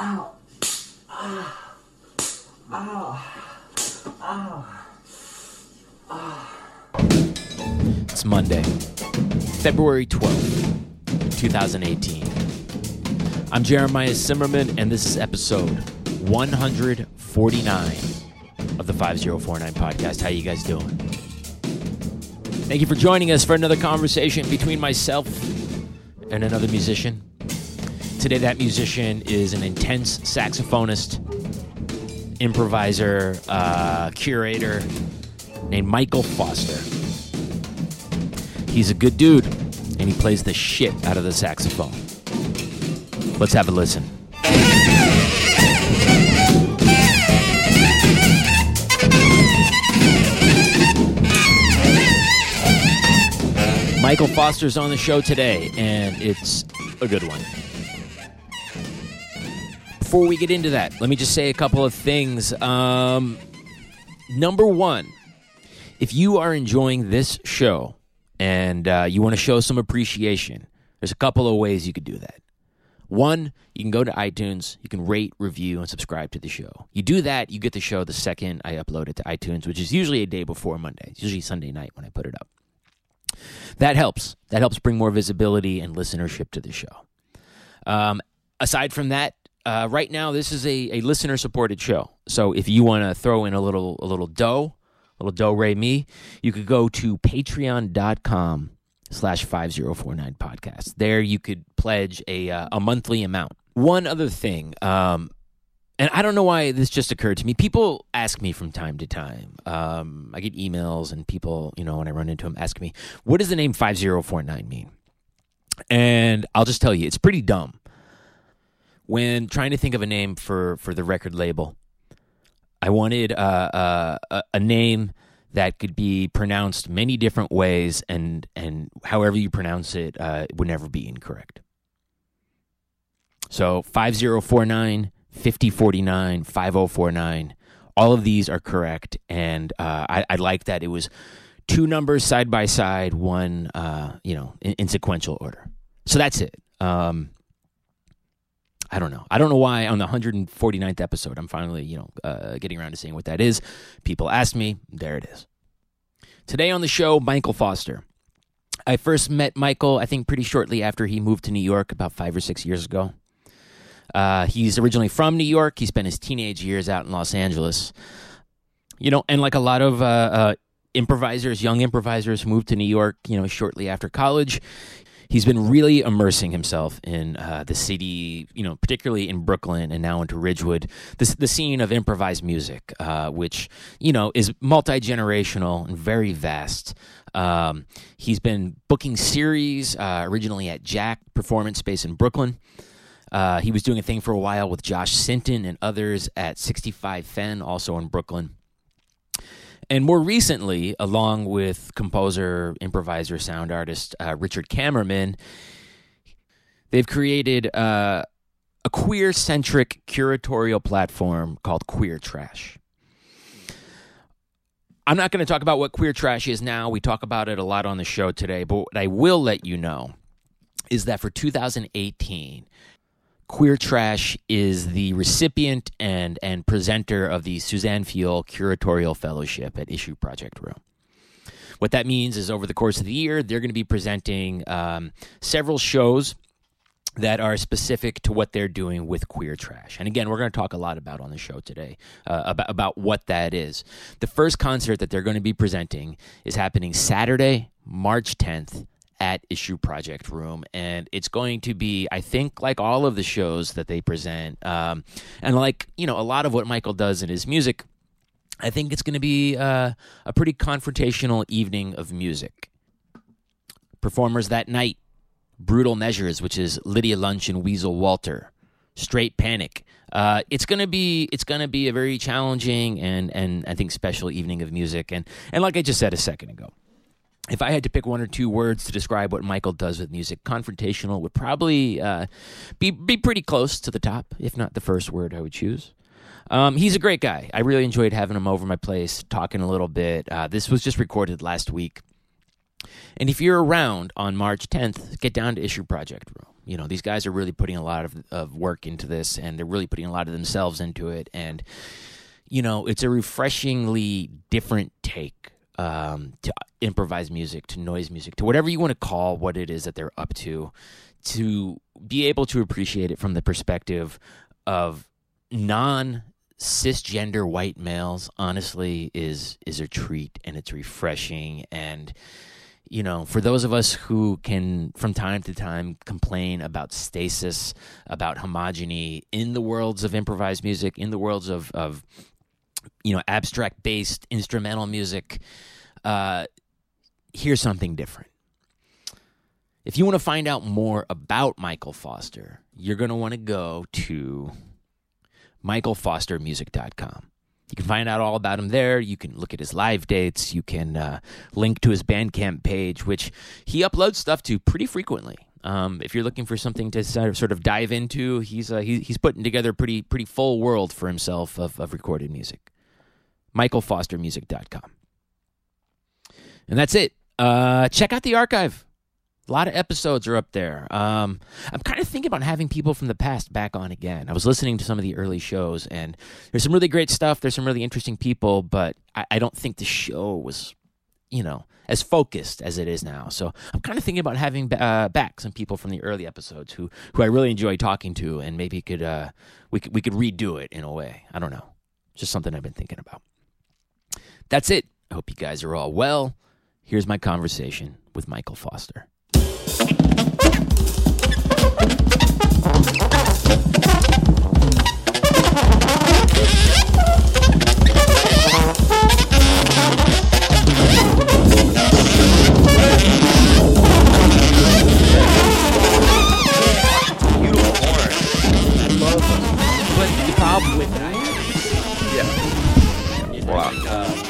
Ow. Ow. Ow. Ow. It's Monday, February 12th, 2018. I'm Jeremiah Zimmerman, and this is episode 149 of the 5049 podcast. How you guys doing? Thank you for joining us for another conversation between myself and another musician. Today, that musician is an intense saxophonist, improviser, uh, curator named Michael Foster. He's a good dude, and he plays the shit out of the saxophone. Let's have a listen. Michael Foster's on the show today, and it's a good one. Before we get into that, let me just say a couple of things. Um, number one, if you are enjoying this show and uh, you want to show some appreciation, there's a couple of ways you could do that. One, you can go to iTunes, you can rate, review, and subscribe to the show. You do that, you get the show the second I upload it to iTunes, which is usually a day before Monday. It's usually Sunday night when I put it up. That helps. That helps bring more visibility and listenership to the show. Um, aside from that, uh, right now this is a, a listener supported show. So if you want to throw in a little a little dough, a little dough ray me, you could go to patreon.com slash 5049 podcast. There you could pledge a, uh, a monthly amount. One other thing, um, and I don't know why this just occurred to me. People ask me from time to time. Um, I get emails and people, you know, when I run into them, ask me, what does the name 5049 mean? And I'll just tell you, it's pretty dumb. When trying to think of a name for, for the record label, I wanted uh, uh, a, name that could be pronounced many different ways, and, and however you pronounce it uh, would never be incorrect. So 5049 5049, 5049. All of these are correct. And uh, I, I like that it was two numbers side by side, one, uh, you know, in, in, sequential order. So that's it. Um, I don't know. I don't know why on the 149th episode, I'm finally, you know, uh, getting around to seeing what that is. People asked me. There it is. Today on the show, Michael Foster. I first met Michael, I think, pretty shortly after he moved to New York about five or six years ago. Uh, he's originally from New York. He spent his teenage years out in Los Angeles. You know, and like a lot of uh, uh, improvisers, young improvisers, moved to New York. You know, shortly after college. He's been really immersing himself in uh, the city, you know, particularly in Brooklyn and now into Ridgewood, the, the scene of improvised music, uh, which, you know, is multi generational and very vast. Um, he's been booking series uh, originally at Jack Performance Space in Brooklyn. Uh, he was doing a thing for a while with Josh Sinton and others at 65 Fen, also in Brooklyn. And more recently, along with composer, improviser, sound artist uh, Richard Kamerman, they've created uh, a queer centric curatorial platform called Queer Trash. I'm not going to talk about what queer trash is now. We talk about it a lot on the show today, but what I will let you know is that for 2018, Queer Trash is the recipient and and presenter of the Suzanne Fiol Curatorial Fellowship at Issue Project Room. What that means is over the course of the year, they're going to be presenting um, several shows that are specific to what they're doing with queer trash. And again, we're going to talk a lot about on the show today uh, about, about what that is. The first concert that they're going to be presenting is happening Saturday, March 10th at Issue Project Room, and it's going to be, I think, like all of the shows that they present, um, and like you know, a lot of what Michael does in his music. I think it's going to be uh, a pretty confrontational evening of music. Performers that night: Brutal Measures, which is Lydia Lunch and Weasel Walter. Straight Panic. Uh, it's gonna be it's gonna be a very challenging and and I think special evening of music and and like I just said a second ago, if I had to pick one or two words to describe what Michael does with music, confrontational would probably uh, be be pretty close to the top, if not the first word I would choose. Um, he's a great guy. I really enjoyed having him over my place, talking a little bit. Uh, this was just recorded last week. And if you're around on March 10th, get down to Issue Project Room. You know, these guys are really putting a lot of, of work into this and they're really putting a lot of themselves into it. And, you know, it's a refreshingly different take um, to improvise music, to noise music, to whatever you want to call what it is that they're up to, to be able to appreciate it from the perspective of non cisgender white males honestly is is a treat and it's refreshing. And you know for those of us who can from time to time complain about stasis about homogeny in the worlds of improvised music in the worlds of of you know abstract based instrumental music uh here's something different if you want to find out more about Michael Foster, you're going to want to go to michaelfostermusic.com. You can find out all about him there. You can look at his live dates. You can uh, link to his Bandcamp page, which he uploads stuff to pretty frequently. Um, if you're looking for something to sort of dive into, he's uh, he, he's putting together a pretty pretty full world for himself of, of recorded music. MichaelFosterMusic.com. And that's it. Uh, check out the archive. A lot of episodes are up there. Um, I'm kind of thinking about having people from the past back on again. I was listening to some of the early shows, and there's some really great stuff. There's some really interesting people, but I, I don't think the show was, you know, as focused as it is now. So I'm kind of thinking about having uh, back some people from the early episodes who who I really enjoy talking to, and maybe could uh, we could we could redo it in a way. I don't know, just something I've been thinking about. That's it. I hope you guys are all well. Here's my conversation with Michael Foster. Beautiful horn. I love them. But the problem with it, Yeah. Wow. uh,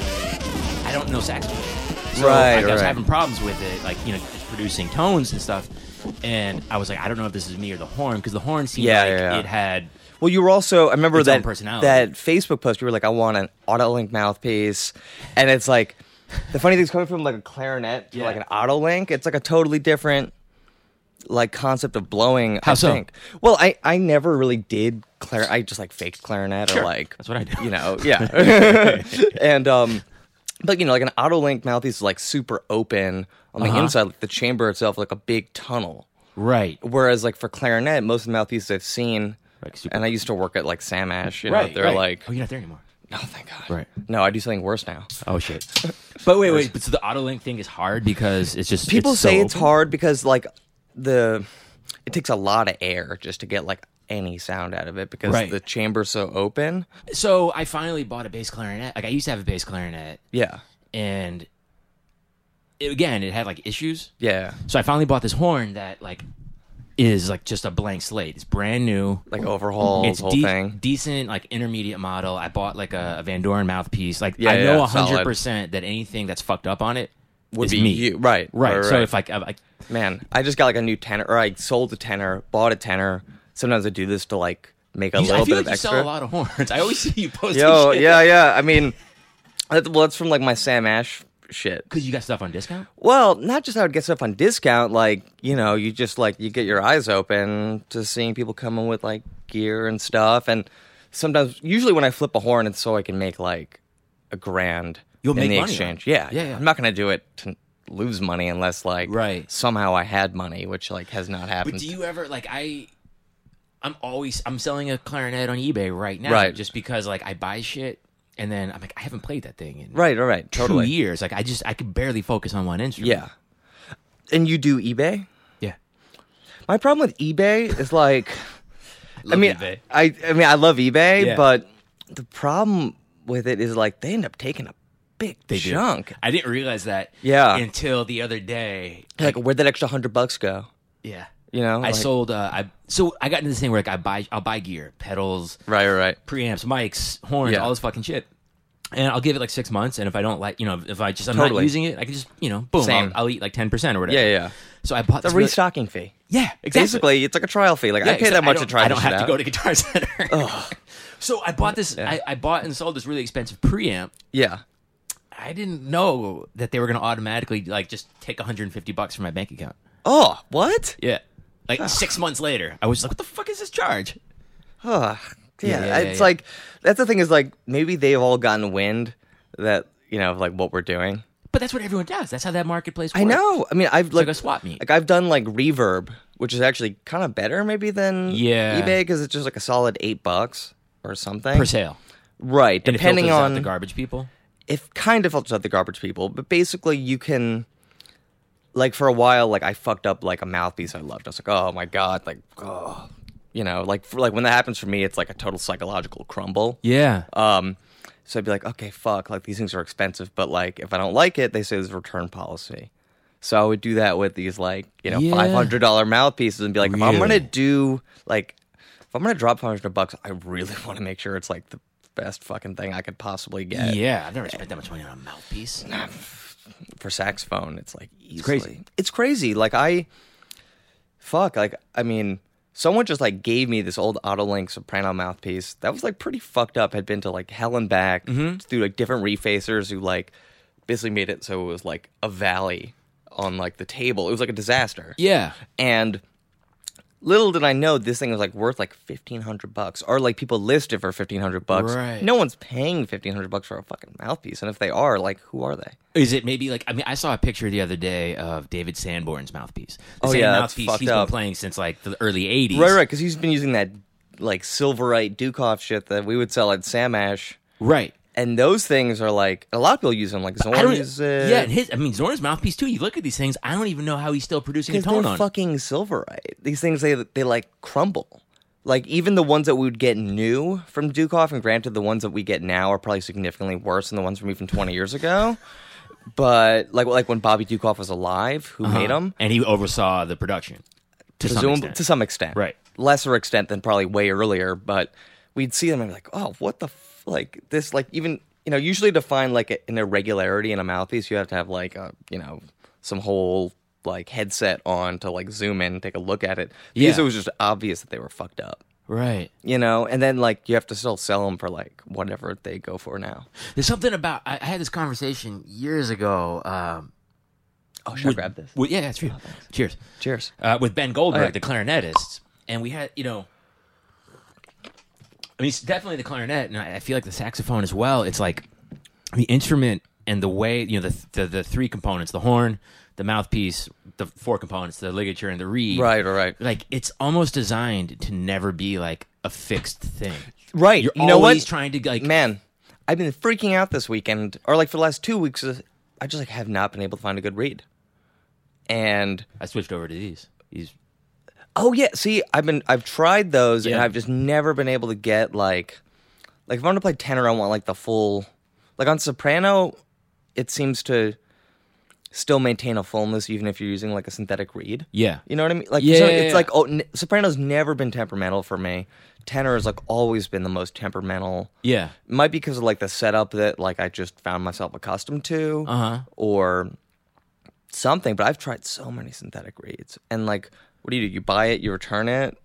I don't know saxophone. So Right, like, I was right. having problems with it, like you know, just producing tones and stuff. And I was like, I don't know if this is me or the horn because the horn seemed Yeah, like yeah, yeah. it had Well, you were also. I remember that that Facebook post. You were like, "I want an Otto Link mouthpiece," and it's like the funny thing is coming from like a clarinet to like an Otto Link. It's like a totally different like concept of blowing. How I so? Think. Well, I I never really did clarinet. I just like faked clarinet Sure. or like That's what I do. You know, yeah. and um, but you know, like an Otto Link mouthpiece is like super open on the Uh-huh. inside, like the chamber itself, like a big tunnel. right. Whereas like for clarinet, most of the mouthpieces I've seen, Like super- and I used to work at like Sam Ash, you know, right. they're right. like, oh, you're not there anymore. No, thank God. Right. No, I do something worse now. Oh shit. but wait, wait. But so the Otto Link thing is hard because it's just People it's say so it's hard because like the it takes a lot of air just to get like any sound out of it because Right. the chamber's so open. So I finally bought a bass clarinet. Like I used to have a bass clarinet, Yeah. and it, again, it had like issues. Yeah. So I finally bought this horn that like is like just a blank slate. It's brand new. Like overhaul it's whole de- thing. decent, like intermediate model. I bought like a, a Vandoren mouthpiece. Like Yeah, I know a hundred solid. percent that anything that's fucked up on it Would be me. you. Right. Right. Right, So right. if like, I, like Man, I just got like a new tenor or I sold a tenor, bought a tenor. Sometimes I do this to like make a you, little I feel bit like of you extra. sell a lot of horns. I always see you posting Yo, shit. yeah, yeah. I mean, that's, well, that's from like my Sam Ash shit. Because you got stuff on discount. Well, not just I would get stuff on discount, like, you know, you just like you get your eyes open to seeing people coming with like gear and stuff. And sometimes usually when I flip a horn it's so I can make like a grand You'll in make the money on exchange. Yeah, Yeah, yeah. I'm not gonna do it to lose money unless like Right. somehow I had money, which like has not happened. But do you ever like I? I'm always I'm selling a clarinet on eBay right now, Right. Just because like I buy shit and then I'm like I haven't played that thing in right, all right, two totally. years. Like I just I could barely focus on one instrument. Yeah. And you do eBay? yeah. My problem with eBay is like I mean, eBay. I I mean, I love eBay, Yeah. but the problem with it is like they end up taking a big They do. chunk. I didn't realize that. Yeah. Until the other day. Like, where'd that extra hundred bucks go? Yeah. You know, I like- sold. Uh, I so I got into this thing where like I buy I'll buy gear, pedals, Right, right, right. preamps, mics, horns, Yeah. all this fucking shit. And I'll give it like six months, and if I don't like, you know, if I just I'm not using it, I can just, you know, boom, I'll, I'll eat like ten percent or whatever. Yeah, yeah. So I bought The this really- restocking fee. Yeah, exactly. Basically, it's like a trial fee. Like Yeah, I pay that much to don't- try. I don't have shit to go to Guitar Center. so I bought this. Yeah. I, I bought and sold this really expensive preamp. Yeah. I didn't know that they were going to automatically like just take 150 bucks from my bank account. Oh, what? Yeah. Like six months later, I was like, "What the fuck is this charge?" Ugh. yeah, Yeah, yeah, it's yeah. like that's the thing is like maybe they've all gotten wind that you know like what we're doing. But that's what everyone does. That's how that marketplace works. I know. I mean, I've like like a swap meet. Like I've done like Reverb, which is actually kind of better maybe than Yeah. eBay because it's just like a solid eight bucks or something. per sale. Right, And depending on the garbage people. it kind of filters out the garbage people, but basically you can like for a while like I fucked up like a mouthpiece I loved. I was like, "Oh my god, like oh." You know, like for, like when that happens for me it's like a total psychological crumble. Yeah. Um so I'd be like, "Okay, fuck, like these things are expensive, but like if I don't like it, they say there's a return policy." So I would do that with these like, you know, Yeah. $500 mouthpieces and be like, "If I'm going to do like if I'm going to drop 500 bucks, I really want to make sure it's like the best fucking thing I could possibly get." yeah. I've never spent that much money on a mouthpiece. For saxophone it's like easily. crazy. it's crazy like i fuck like i mean someone just like gave me this old Otto Link soprano mouthpiece that was like pretty fucked up had been to like hell and back Mm-hmm. through like different refacers who like basically made it so it was like a valley on like the table it was like a disaster Yeah. and little did I know this thing was like worth like fifteen hundred bucks, or like people list it for fifteen hundred bucks. Right. No one's paying fifteen hundred bucks for a fucking mouthpiece, and if they are, like, who are they? Is it maybe like I mean I saw a picture the other day of David Sanborn's mouthpiece. The Oh, same yeah, mouthpiece he's up. been playing since like the early '80s. Right, right, because he's been using that like silverite Dukoff shit that we would sell at Sam Ash, Right. And those things are like a lot of people use them. Like Zorn uses it. yeah, and his I mean Zorn's mouthpiece too. You look at these things, I don't even know how he's still producing a tone they're on. fucking silverite. These things they they like crumble. Like even the ones that we would get new from Dukoff, and granted, the ones that we get now are probably significantly worse than the ones from even twenty years ago. But like like when Bobby Dukoff was alive, who uh-huh. made them? and he oversaw the production to some extent. to some extent, Right. Lesser extent than probably way earlier, but we'd see them and be like, oh, what the? Like this like even you know usually to find like a, an irregularity in a mouthpiece, you have to have like a you know some whole like headset on to like zoom in and take a look at it. These Yeah. it was just obvious that they were fucked up. right. You know, and then like you have to still sell them for like whatever they go for now. There's something about I, I had this conversation years ago. Um, Oh, should I grab this? with- yeah, that's true. Cheers. Cheers. uh, with Ben Goldberg, Oh, yeah. the clarinetist, and we had you know, I mean, it's definitely the clarinet, and I, I feel like the saxophone as well. It's like the instrument and the way you know the the, the three components: the horn, the mouthpiece, the four components, the ligature, and the reed. Right, right, right. Like it's almost designed to never be like a fixed thing. Right. You're you know always what? trying to like Man, I've been freaking out this weekend, or like for the last two weeks. uh, I just like have not been able to find a good read. And I switched over to these. These oh yeah, see, I've been I've tried those, and Yeah. I've just never been able to get like like if I want to play tenor, I want like the full like on soprano. It seems to still maintain a fullness even if you're using like a synthetic reed. yeah. You know what I mean? Like Yeah, so yeah, it's yeah. like oh, n- soprano's never been temperamental for me. Tenor has like always been the most temperamental. Yeah. It might be because of like the setup that like I just found myself accustomed to, Uh-huh. or something. But I've tried so many synthetic reeds, and like, what do you do? You buy it, you return it,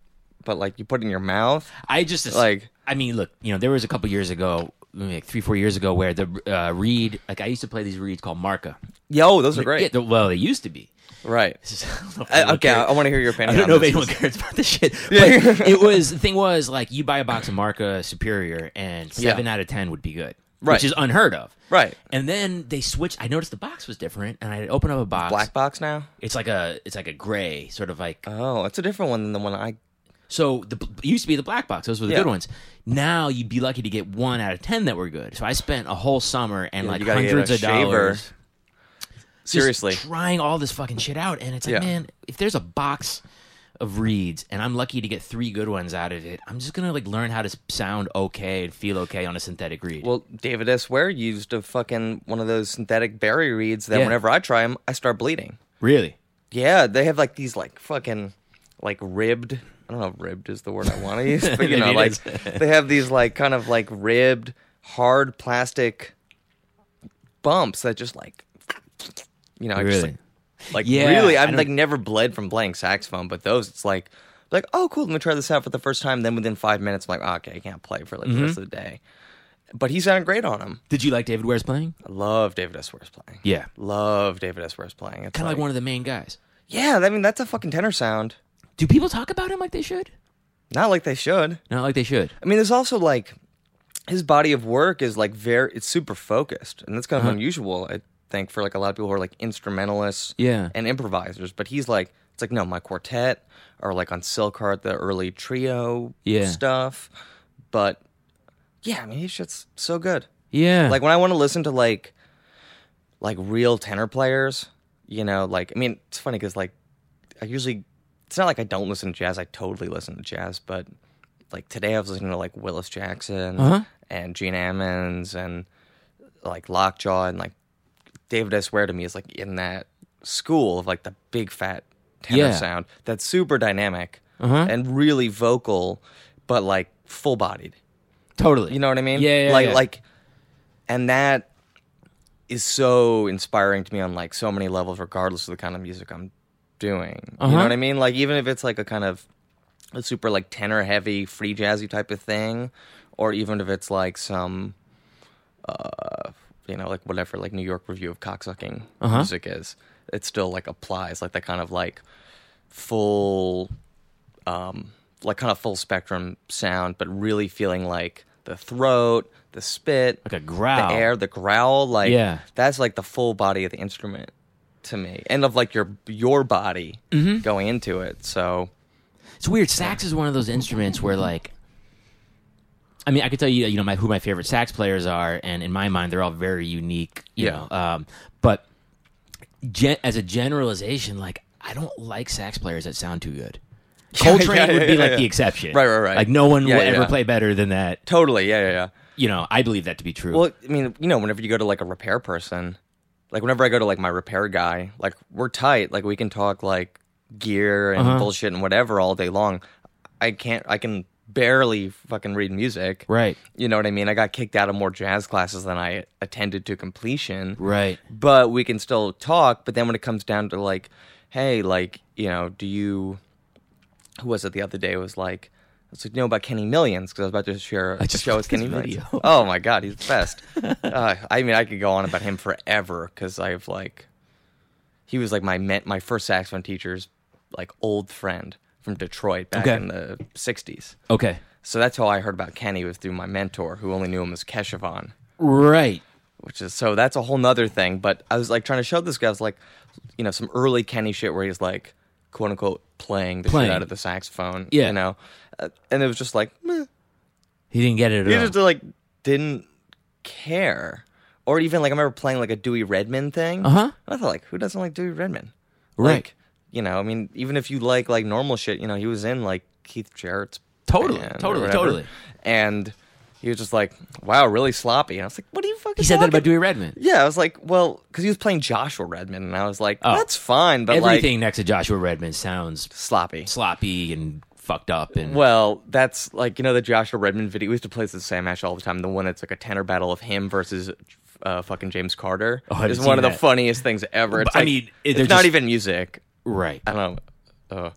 but like you put it in your mouth. I just Like- I mean, look, you know, there was a couple years ago, like three, four years ago, where the uh, reed, like I used to play these reeds called Marca. Yo, those are great. the- well, they used to be. right. Is- I if I, okay, cares. I, want to hear your opinion. I don't on know if anyone cares about this shit. But it was the thing was like you buy a box of Marca Superior and seven out of ten would be good, Right. which is unheard of. Right. And then they switched. I noticed the box was different, and I opened up a box. Black box now. It's like a it's like a gray sort of like Oh, it's a different one than the one I. So the it used to be the black box; those were the Yeah. good ones. Now you'd be lucky to get one out of ten that were good. So I spent a whole summer and Yeah, like you gotta get hundreds of shaver. dollars Seriously. trying all this fucking shit out. And it's like, Yeah. man, if there's a box of reeds and I'm lucky to get three good ones out of it, I'm just gonna like learn how to sound okay and feel okay on a synthetic reed. Well, David S. Ware used a fucking one of those synthetic berry reeds that Yeah. whenever I try them, I start bleeding. really? Yeah, they have like these like fucking like ribbed. I don't know if ribbed is the word I want to use, but you know, like they have these like kind of like ribbed, hard plastic bumps that just like you know, I just Really? like, like Yeah, really, I've like never bled from playing saxophone, but those it's like like oh cool, let me try this out for the first time. Then within five minutes, I'm like oh, okay, I can't play for like the rest of the day. But he sounded great on them. Did you like David Ware's playing? I love David S. Ware's playing. Yeah, Love David S. Ware's playing. It's kind of like one of the main guys. yeah, I mean that's a fucking tenor sound. Do people talk about him like they should? Not like they should. Not like they should. I mean, there's also like his body of work is like very it's super focused, and that's kind of Uh-huh. unusual. I think for like a lot of people who are like instrumentalists, Yeah. and improvisers. But he's like, it's like no, my quartet or like on Silkheart, the early trio Yeah. stuff. But yeah, I mean, he's just so good. Yeah. Like when I want to listen to like like real tenor players, you know, like I mean, it's funny because like I usually it's not like I don't listen to jazz. I totally listen to jazz, but like today I was listening to like Willis Jackson Uh-huh. and Gene Ammons and like Lockjaw and like David S. Ware to me is like in that school of like the big fat tenor Yeah. sound that's super dynamic Uh-huh. and really vocal, but like full bodied. totally. You know what I mean? Yeah, yeah, like yeah. like and that is so inspiring to me on like so many levels regardless of the kind of music I'm doing. You Uh-huh. know what I mean? Like even if it's like a kind of a super like tenor heavy free jazzy type of thing or even if it's like some uh you know like whatever like New York review of cocksucking Uh-huh. music is it still like applies like that kind of like full um like kind of full spectrum sound but really feeling like the throat the spit Like a growl. the air the growl like Yeah. that's like the full body of the instrument to me and of like your your body Mm-hmm. going into it so It's weird. Sax is one of those instruments where, like, I mean, I could tell you, you know, my, who my favorite sax players are, and in my mind, they're all very unique. You Yeah. know, um, but gen- as a generalization, like, I don't like sax players that sound too good. Coltrane yeah, would be yeah, like yeah. the exception, Right, right, right. Like, no one Yeah, will yeah, ever play better than that. totally yeah yeah yeah You know, I believe that to be true. Well, I mean, you know, whenever you go to like a repair person, like whenever I go to like my repair guy, like we're tight. Like we can talk like gear and Uh-huh. bullshit and whatever all day long. I can't. I can barely fucking read music. right, You know what I mean? I got kicked out of more jazz classes than I attended to completion. right. But we can still talk. But then when it comes down to like, hey, like, you know, do you? Who was it the other day? Was like. I was like, know about Kenny Millions because I was about to share a just show with Kenny Millions. Oh my god, he's the best. uh, I mean, I could go on about him forever because I've like, he was like my my first saxophone teacher's like old friend from Detroit back Okay. in the '60s. Okay, So that's how I heard about Kenny was through my mentor, who only knew him as Keshavan, right. which is so that's a whole nother thing. But I was like trying to show this guy, I was like, you know, some early Kenny shit where he's like, quote unquote, playing the Playing. shit out of the saxophone. Yeah. you know, uh, and it was just like, meh. He didn't get it at He all. just like didn't care. Or even like I remember playing like a Dewey Redman thing. Uh-huh. I thought like who doesn't like Dewey Redman? Right. Like, you know, I mean, even if you like like normal shit, you know, he was in like Keith Jarrett's Totally, totally, totally. And he was just like, "Wow, really sloppy." And I was like, "What are you fucking?" he said that about talking-" Dewey Redman. Yeah, I was like, "Well," because he was playing Joshua Redman, and I was like, Oh. "That's fine," but Everything like next to Joshua Redman sounds sloppy. sloppy and fucked up and Well, that's like you know the Joshua Redman video. We used to play this Sam Ash all the time. The one that's like a tenor battle of him versus uh, fucking James Carter. Oh, is one of the funniest things ever. It's But, I mean, it's they're not even music. Right. I don't know. Uh,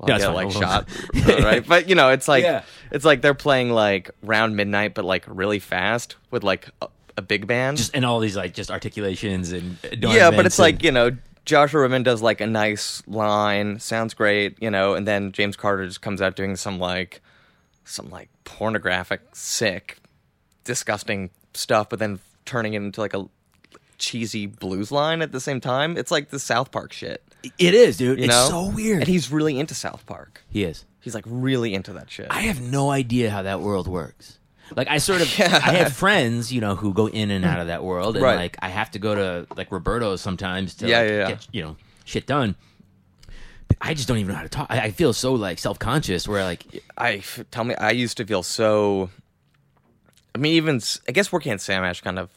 I'll Yeah, get like shot, right? But you know, it's like Yeah. it's like they're playing like round midnight, but like really fast with like a, a big band. Just and all these like just articulations and yeah, but it's like you know, Joshua Redman does like a nice line, sounds great, you know, and then James Carter just comes out doing some like some like pornographic, sick, disgusting stuff, but then turning it into like a cheesy blues line at the same time. It's like the South Park shit, it is, dude. it's know? so weird. And he's really into South Park. he is. He's like really into that shit. I have no idea how that world works. Like I sort of, I have friends, you know, who go in and out of that world, and Right. like I have to go to like Roberto's sometimes to Yeah, like, yeah, yeah. get you know shit done. I just don't even know how to talk. I, I feel so like self conscious where like I tell me, I used to feel so. I mean, even I guess working at Sam Ash kind of.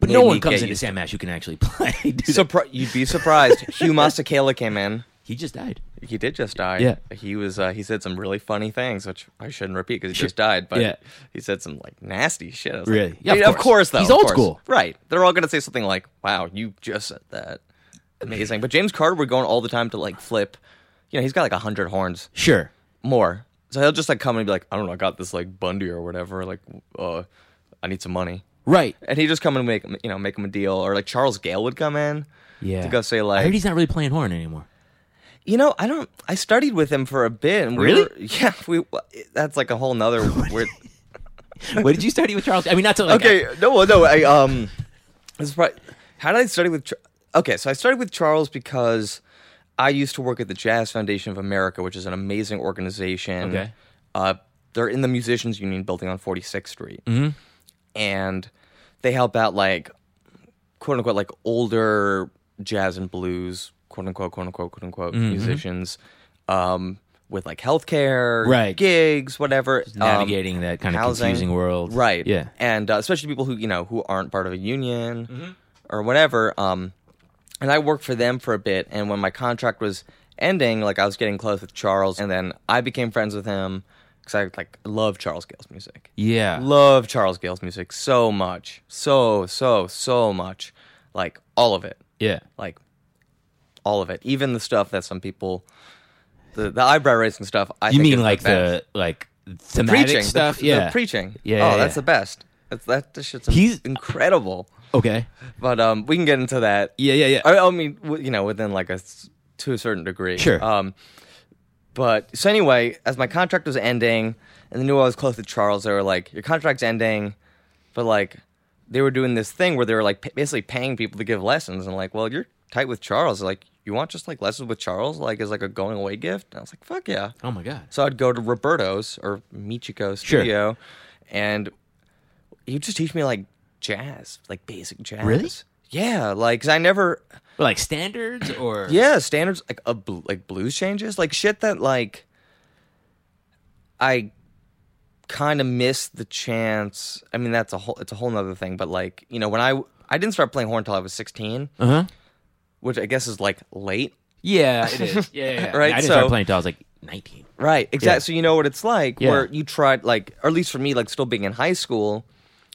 But no one comes into used- Sam Ash who can actually play. Dude, Surpri- you'd be surprised. Hugh Masekela came in. he just died. He did just die. Yeah. He was. Uh, he said some really funny things, which I shouldn't repeat because he Sure. just died. But Yeah. he said some like nasty shit. I was Really? Like, Yeah, of I of course. course. Though He's of old course. school. right? They're all gonna say something like, "Wow, you just said that." Amazing. But James Carter would go on all the time to like flip. You know, he's got like a hundred horns Sure. more. So he'll just like come and be like, "I don't know, I got this like Bundy or whatever. Like, uh, I need some money." Right. And he just come and make you know make him a deal, or like Charles Gayle would come in Yeah. to go say I like heard he's not really playing horn anymore. You know, I don't. I studied with him for a bit. And we Really? Were, yeah, we. That's like a whole nother weird. what did you study with Charles? I mean, not to like. okay, no, well, no. I um, this is probably, how did I study with? Okay, so I started with Charles because I used to work at the Jazz Foundation of America, which is an amazing organization. Okay. Uh, they're in the Musicians Union building on 46th Street, Mhm. And they help out like quote unquote like older jazz and blues quote unquote quote unquote quote unquote musicians um, with like healthcare, Right. gigs, whatever, um, navigating that kind of confusing world. right? Yeah. and uh, especially people who you know who aren't part of a union Mm-hmm. or whatever. Um, and I worked for them for a bit, and when my contract was ending, like I was getting close with Charles, and then I became friends with him because I like love Charles Gayle's music. Yeah. Love Charles Gayle's music so much, so so so much, like all of it, Yeah. like all of it, even the stuff that some people, the the eyebrow raising stuff. I You mean like best. the like thematic preaching stuff? The, yeah. the preaching. Yeah, oh, that's yeah. the best. That's that. Shit's He's- incredible. okay. But um, we can get into that. Yeah. Yeah. Yeah. I, I mean, w- you know, within like a to a certain degree. Sure. Um, but so anyway, as my contract was ending, and they knew I was close to Charles, they were like, "Your contract's ending," but like they were doing this thing where they were like pa- basically paying people to give lessons, and like, well, you're tight with Charles, like, you want just like lessons with Charles, like as like a going away gift? And I was like, fuck yeah. Oh my god. So I'd go to Roberto's or Michiko studio, and he'd just teach me like jazz, like basic jazz. Really? Yeah, like 'cause I never. Like standards or Yeah, standards like a bl- like blues changes, like shit that like I kind of missed the chance. I mean, that's a whole it's a whole nother thing. But like you know, when I I didn't start playing horn until I was sixteen, Uh huh. which I guess is like late. Yeah, it is. Yeah, yeah, yeah. Right, I didn't so- start playing until I was like 19. Right, exactly. Yeah. So you know what it's like, where you tried, like, or at least for me, like, still being in high school,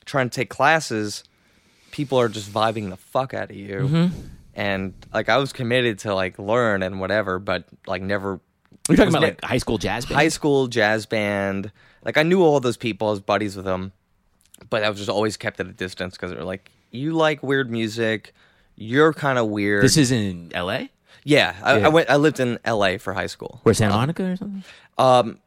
trying to take classes, people are just vibing the fuck out of you, Mm-hmm. And like, I was committed to like learn and whatever, but like, never. You're talking about ne- like high school jazz band. high school jazz band. Like, I knew all those people, I was buddies with them, but I was just always kept at a distance because they were like, "You like weird music." You're kind of weird. This is in L.A. yeah, I, Yeah. I went. I lived in L.A. for high school. Where Santa Monica or something. Um,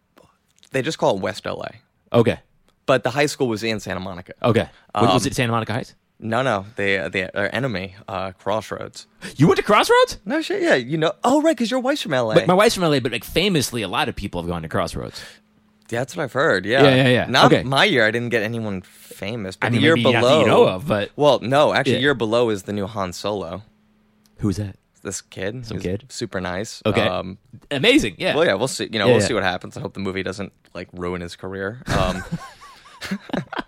they just call it West L.A. Okay. but the high school was in Santa Monica. Okay. What- was Um, it Santa Monica Heights? No, no, they they are enemy. Uh, Crossroads. You went to Crossroads? No shit. Yeah, you know. Oh, right, because your wife's from LA. But my wife's from LA, but like famously, a lot of people have gone to Crossroads. That's what I've heard. Yeah, Yeah, yeah, yeah. Not Okay. my year. I didn't get anyone famous. But I mean, the year maybe not that below, you know of, but well, no, actually, Yeah. year below is the new Han Solo. who's that? This kid, Some kid? super nice. Okay. Um, Amazing. Yeah. well, yeah, we'll see. You know, Yeah, we'll yeah. see what happens. I hope the movie doesn't like ruin his career. Um,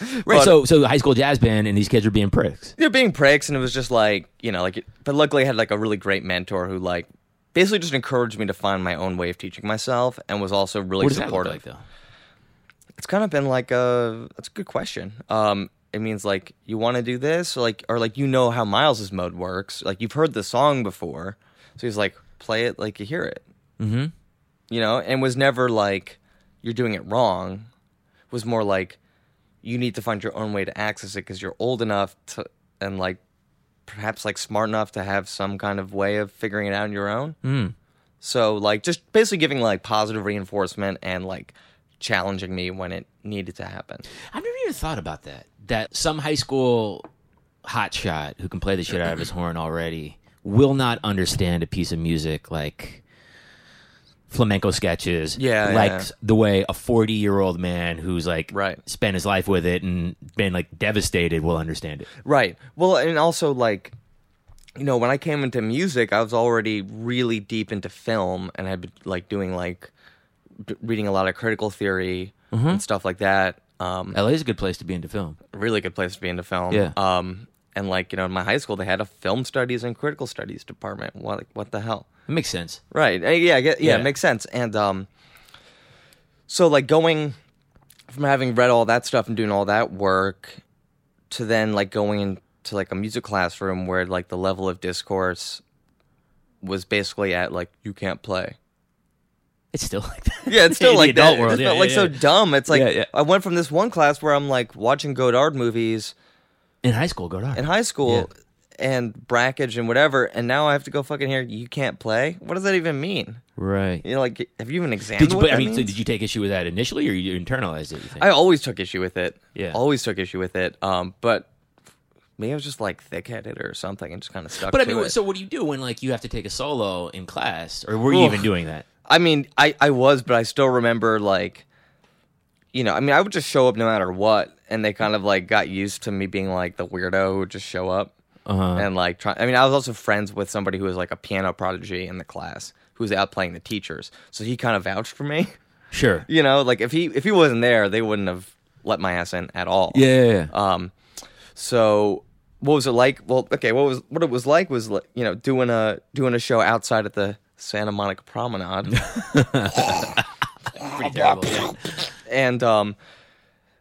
right. but- so, so high school jazz band, and these kids are being pricks. they're being pricks, and it was just like you know, like. But luckily, I had like a really great mentor who like basically just encouraged me to find my own way of teaching myself, and was also really What does that look supportive. like, though? It's kind of been like a that's a good question. Um, it means like you want to do this, or like or like you know how Miles's mode works. Like you've heard the song before, so he's like play it like you hear it. Mm-hmm. you know, and was never like you're doing it wrong. Was more like you need to find your own way to access it because you're old enough to and like perhaps like smart enough to have some kind of way of figuring it out on your own. Mm. So like just basically giving like positive reinforcement and like challenging me when it needed to happen. I've never even thought about that. That some high school hotshot who can play the shit out of his horn already will not understand a piece of music like flamenco sketches. Yeah, like yeah. the way a forty-year-old man who's like Right. spent his life with it and been like devastated will understand it. Right. Well, and also like you know, when I came into music, I was already really deep into film and I'd been like doing like d- reading a lot of critical theory and stuff like that. Um LA is a good place to be into film. really good place to be into film. Yeah. Um and like, you know, in my high school they had a film studies and critical studies department. What what the hell? It makes sense. Right. Uh, Yeah, get, yeah, Yeah. it makes sense. And um so like going from having read all that stuff and doing all that work to then like going into like a music classroom where like the level of discourse was basically at like you can't play. It's still like that. Yeah, it's still like that. world. It Yeah, felt yeah, like so dumb. It's like Yeah, yeah. I went from this one class where I'm like watching Godard movies in high school. Go to in high school and Brakhage and whatever, and now I have to go fucking hear you can't play. What does that even mean? Right. You know, like, have you even examined Did you? what But, I that mean, so means? did you take issue with that initially, or you internalized it? You think? I always took issue with it. Yeah. always took issue with it. Um, but maybe I was just like thick headed or something, and just kind of stuck. but I to mean, it. so what do you do when like you have to take a solo in class, or were you Ugh. even doing that? I mean, I, I was, but I still remember like, you know, I mean, I would just show up no matter what, and they kind of like got used to me being like the weirdo who would just show up Uh-huh. and like try. I mean, I was also friends with somebody who was like a piano prodigy in the class who was out playing the teachers, so he kind of vouched for me. Sure. You know, like if he if he wasn't there, they wouldn't have let my ass in at all. Yeah. yeah, yeah. Um, so what was it like? Well, okay, what was what it was like was like, you know doing a doing a show outside at the Santa Monica Promenade, Pretty terrible. yeah. and um,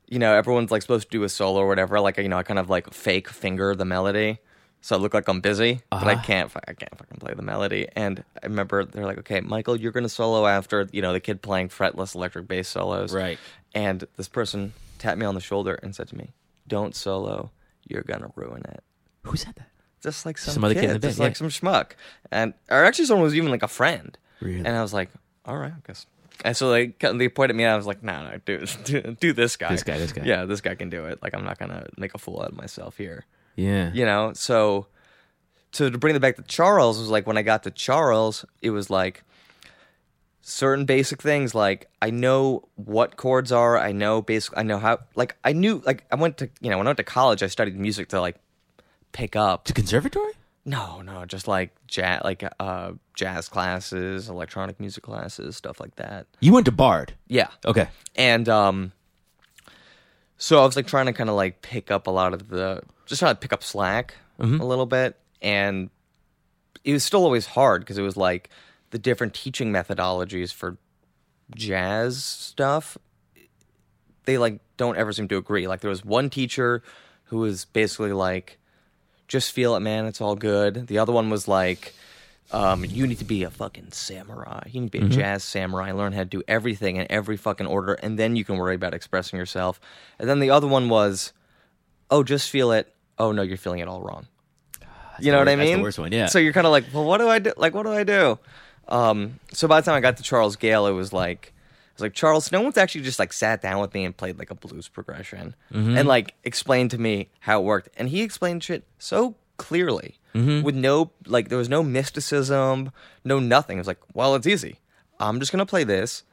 you know everyone's like supposed to do a solo or whatever. Like you know, I kind of like fake finger the melody. So I look like I'm busy, but I Uh-huh. can't. I can't fucking play the melody. And I remember they're like, "Okay, Michael, you're gonna solo after you know the kid playing fretless electric bass solos." Right. And this person tapped me on the shoulder and said to me, "Don't solo. You're gonna ruin it." Who said that? just like some, Some other kid, kid in the just band, like some schmuck, and or actually someone was even like a friend. Really? And I was like, all right, I guess. And so they they pointed me, out. I was like, no, no, do do, do this guy, This guy, this guy. yeah, this guy can do it. Like I'm not gonna make a fool out of myself here, Yeah. you know. So to, to bring it back to Charles was like when I got to Charles, it was like certain basic things like I know what chords are. I know basic. I know how. Like I knew. Like I went to you know when I went to college, I studied music to like pick up To conservatory? No, no, just like jazz, like uh, jazz classes, electronic music classes, stuff like that. You went to Bard. Yeah, Okay. and um, so I was like trying to kind of like pick up a lot of the, just trying to pick up slack a little bit, and it was still always hard because it was like the different teaching methodologies for jazz stuff. They like don't ever seem to agree. Like there was one teacher who was basically like, just feel it, man. It's all good. The other one was like, um, you need to be a fucking samurai. You need to be a jazz samurai. Learn how to do everything in every fucking order, and then you can worry about expressing yourself. And then the other one was, oh, just feel it. Oh no, you're feeling it all wrong. you know what I that's mean? worst one, yeah. So you're kind of like, well, what do I do? Like, what do I do? Um, so by the time I got to Charles Gayle, it was like, was like, Charles, no one's actually just like sat down with me and played like a blues progression Mm-hmm. and like explained to me how it worked. And he explained shit so clearly Mm-hmm. with no, like, there was no mysticism, no nothing. It was like, well, it's easy. I'm just going to play this.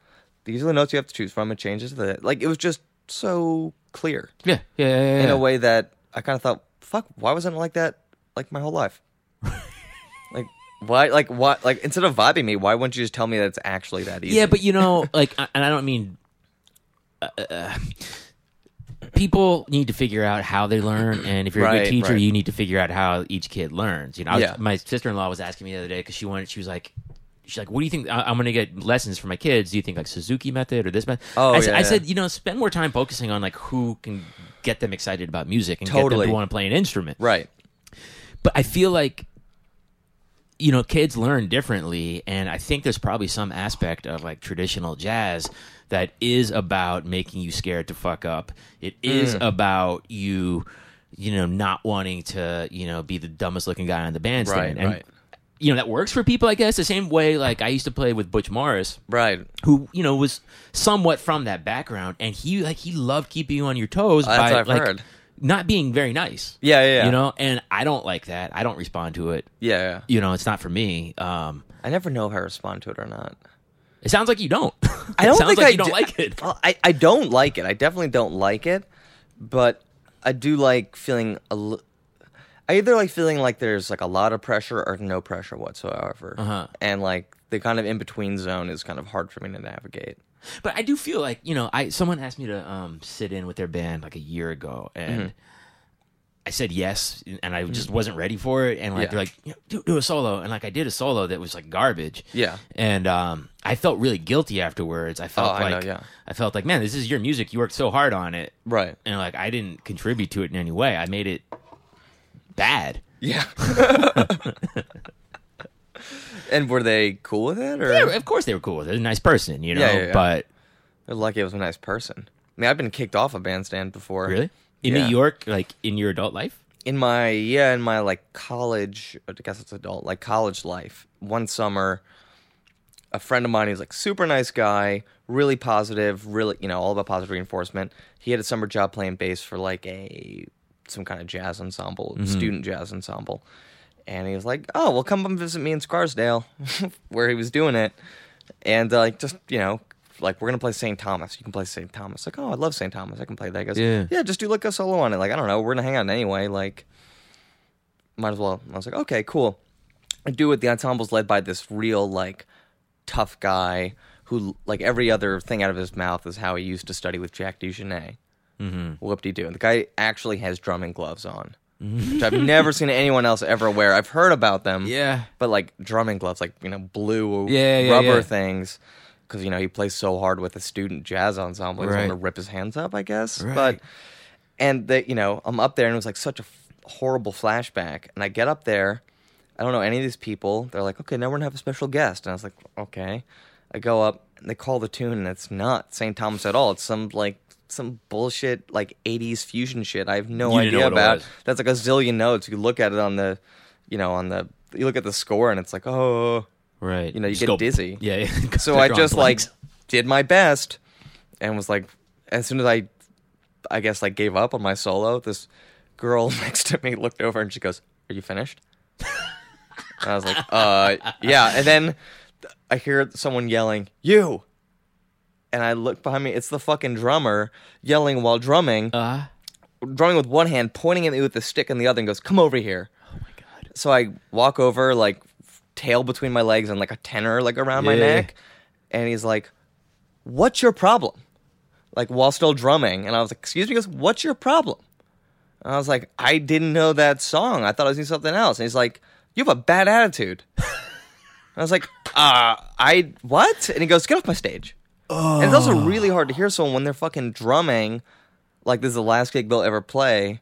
These are the notes you have to choose from. It changes to that. Like, it was just so clear Yeah. Yeah. Yeah. yeah, in yeah. a way that I kind of thought, fuck, why wasn't it like that like my whole life? like why like why like instead of vibing me, why wouldn't you just tell me that it's actually that easy? Yeah, but you know, like, I- and I don't mean. Uh, uh, people need to figure out how they learn, and if you're a good teacher, right. you need to figure out how each kid learns. You know, I was, Yeah. my sister in law was asking me the other day because she wanted, she was like, she's like, "What do you think? I, I'm going to get lessons for my kids. Do you think like Suzuki method or this method?" Oh, I, said, yeah, I yeah. said, you know, spend more time focusing on like who can get them excited about music and get Totally. them to want to play an instrument. right. But I feel like you know, kids learn differently, and I think there's probably some aspect of like traditional jazz that is about making you scared to fuck up. It is Mm. about you, you know, not wanting to, you know, be the dumbest looking guy on the bandstand. Right, and, right. You know, that works for people, I guess, the same way like I used to play with Butch Morris Right. who you know was somewhat from that background, and he like he loved keeping you on your toes That's by what I've like heard. Not being very nice. Yeah, yeah, yeah. You know, and I don't like that. I don't respond to it. Yeah, yeah. You know, it's not for me. Um, I never know if I respond to it or not. it sounds like you don't. I don't it sounds think like I you don't d- like it. Well, I, I don't like it. I definitely don't like it, but I do like feeling a. L- I either like feeling like there's like a lot of pressure or no pressure whatsoever, Uh-huh. and like the kind of in between zone is kind of hard for me to navigate. But I do feel like you know, I someone asked me to um, sit in with their band like a year ago, and Mm-hmm. I said yes, and I just wasn't ready for it. And like Yeah. they're like, do, do a solo, and like I did a solo that was like garbage. Yeah. and um, I felt really guilty afterwards. I felt Oh, I know, like yeah. I felt like man, this is your music. You worked so hard on it, Right. and like I didn't contribute to it in any way. I made it bad. Yeah. and were they cool with it, or Yeah, of course they were cool with it. A nice person, you know. Yeah, yeah, yeah. But they're lucky it was a nice person? I mean, I've been kicked off a bandstand before. really, in. New York, like in your adult life, in my yeah in my like college I guess it's adult like college life one summer a friend of mine who's like super nice guy really positive really you know all about positive reinforcement he had a summer job playing bass for like a some kind of jazz ensemble mm-hmm. student jazz ensemble and he was like oh well come and visit me in scarsdale where he was doing it and uh, like just you know like we're gonna play st thomas you can play st thomas like oh i love st thomas i can play that he goes Yeah. yeah just do like a solo on it like i don't know we're gonna hang out anyway like might as well. I was like, okay, cool. I do it. The ensemble's led by this real like tough guy who like every other thing out of his mouth is how he used to study with Jack DeJohnette. Mm-hmm. Whoop de doo. The guy actually has drumming gloves on, which I've never seen anyone else ever wear. I've heard about them, Yeah. but like drumming gloves, like you know, blue Yeah, yeah, rubber yeah. things. Because you know he plays so hard with a student jazz ensemble, He's Right. want to rip his hands up, I guess. Right. But and that you know i'm up there and it was like such a f- horrible flashback and i get up there i don't know any of these people they're like okay now we're gonna have a special guest and i was like okay i go up and they call the tune and it's not st thomas at all it's some like some bullshit like 80s fusion shit i have no You idea about that's like a zillion notes you look at it on the you know on the you look at the score and it's like oh Right. You know, you Just get dizzy. Yeah. yeah. so I just like did my best and was like as soon as I I guess like gave up on my solo, this girl next to me looked over and she goes, "Are you finished?" and I was like, "Uh, yeah." And then I hear someone yelling, "You!" And I look behind me. It's the fucking drummer yelling while drumming, Uh, drumming with one hand, pointing at me with the stick in the other, and goes, "Come over here." oh my god. So I walk over, like tail between my legs and like a tenor like around my neck, and he's like, "What's your problem?" Like while still drumming, and I was like, "Excuse me," he goes, "What's your problem?" And I was like, "I didn't know that song. I thought I was doing something else." And he's like, "You have a bad attitude." I was like, "Uh, I what?" And he goes, "Get off my stage." And it's also really hard to hear someone when they're fucking drumming, like this is the last gig they'll ever play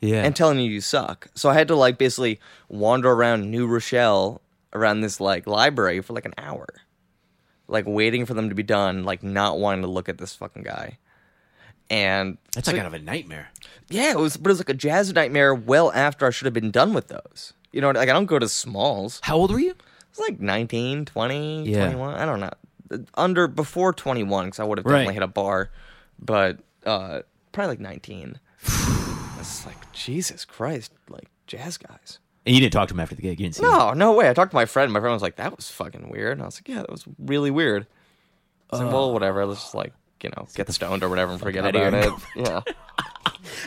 Yeah. and telling you you suck. So I had to like basically wander around New Rochelle around this like library for like an hour. Like waiting for them to be done, like not wanting to look at this fucking guy. And That's so- like kind of a nightmare. yeah, it was but it was like a jazz nightmare well after I should have been done with those. You know, like I don't go to Smalls. How old were you? It's like 19, 20, Yeah. 21. I don't know. Under before 21 cuz I would have Right. definitely hit a bar, but uh probably like 19. It's like Jesus Christ, like jazz guys. And you didn't talk to him after the gig. You didn't see him. No, no way. I talked to my friend. My friend was like, "That was fucking weird." And I was like, "Yeah, that was really weird." I was like, "Well, whatever. Let's just like, you know, get stoned or whatever and forget about it." Yeah.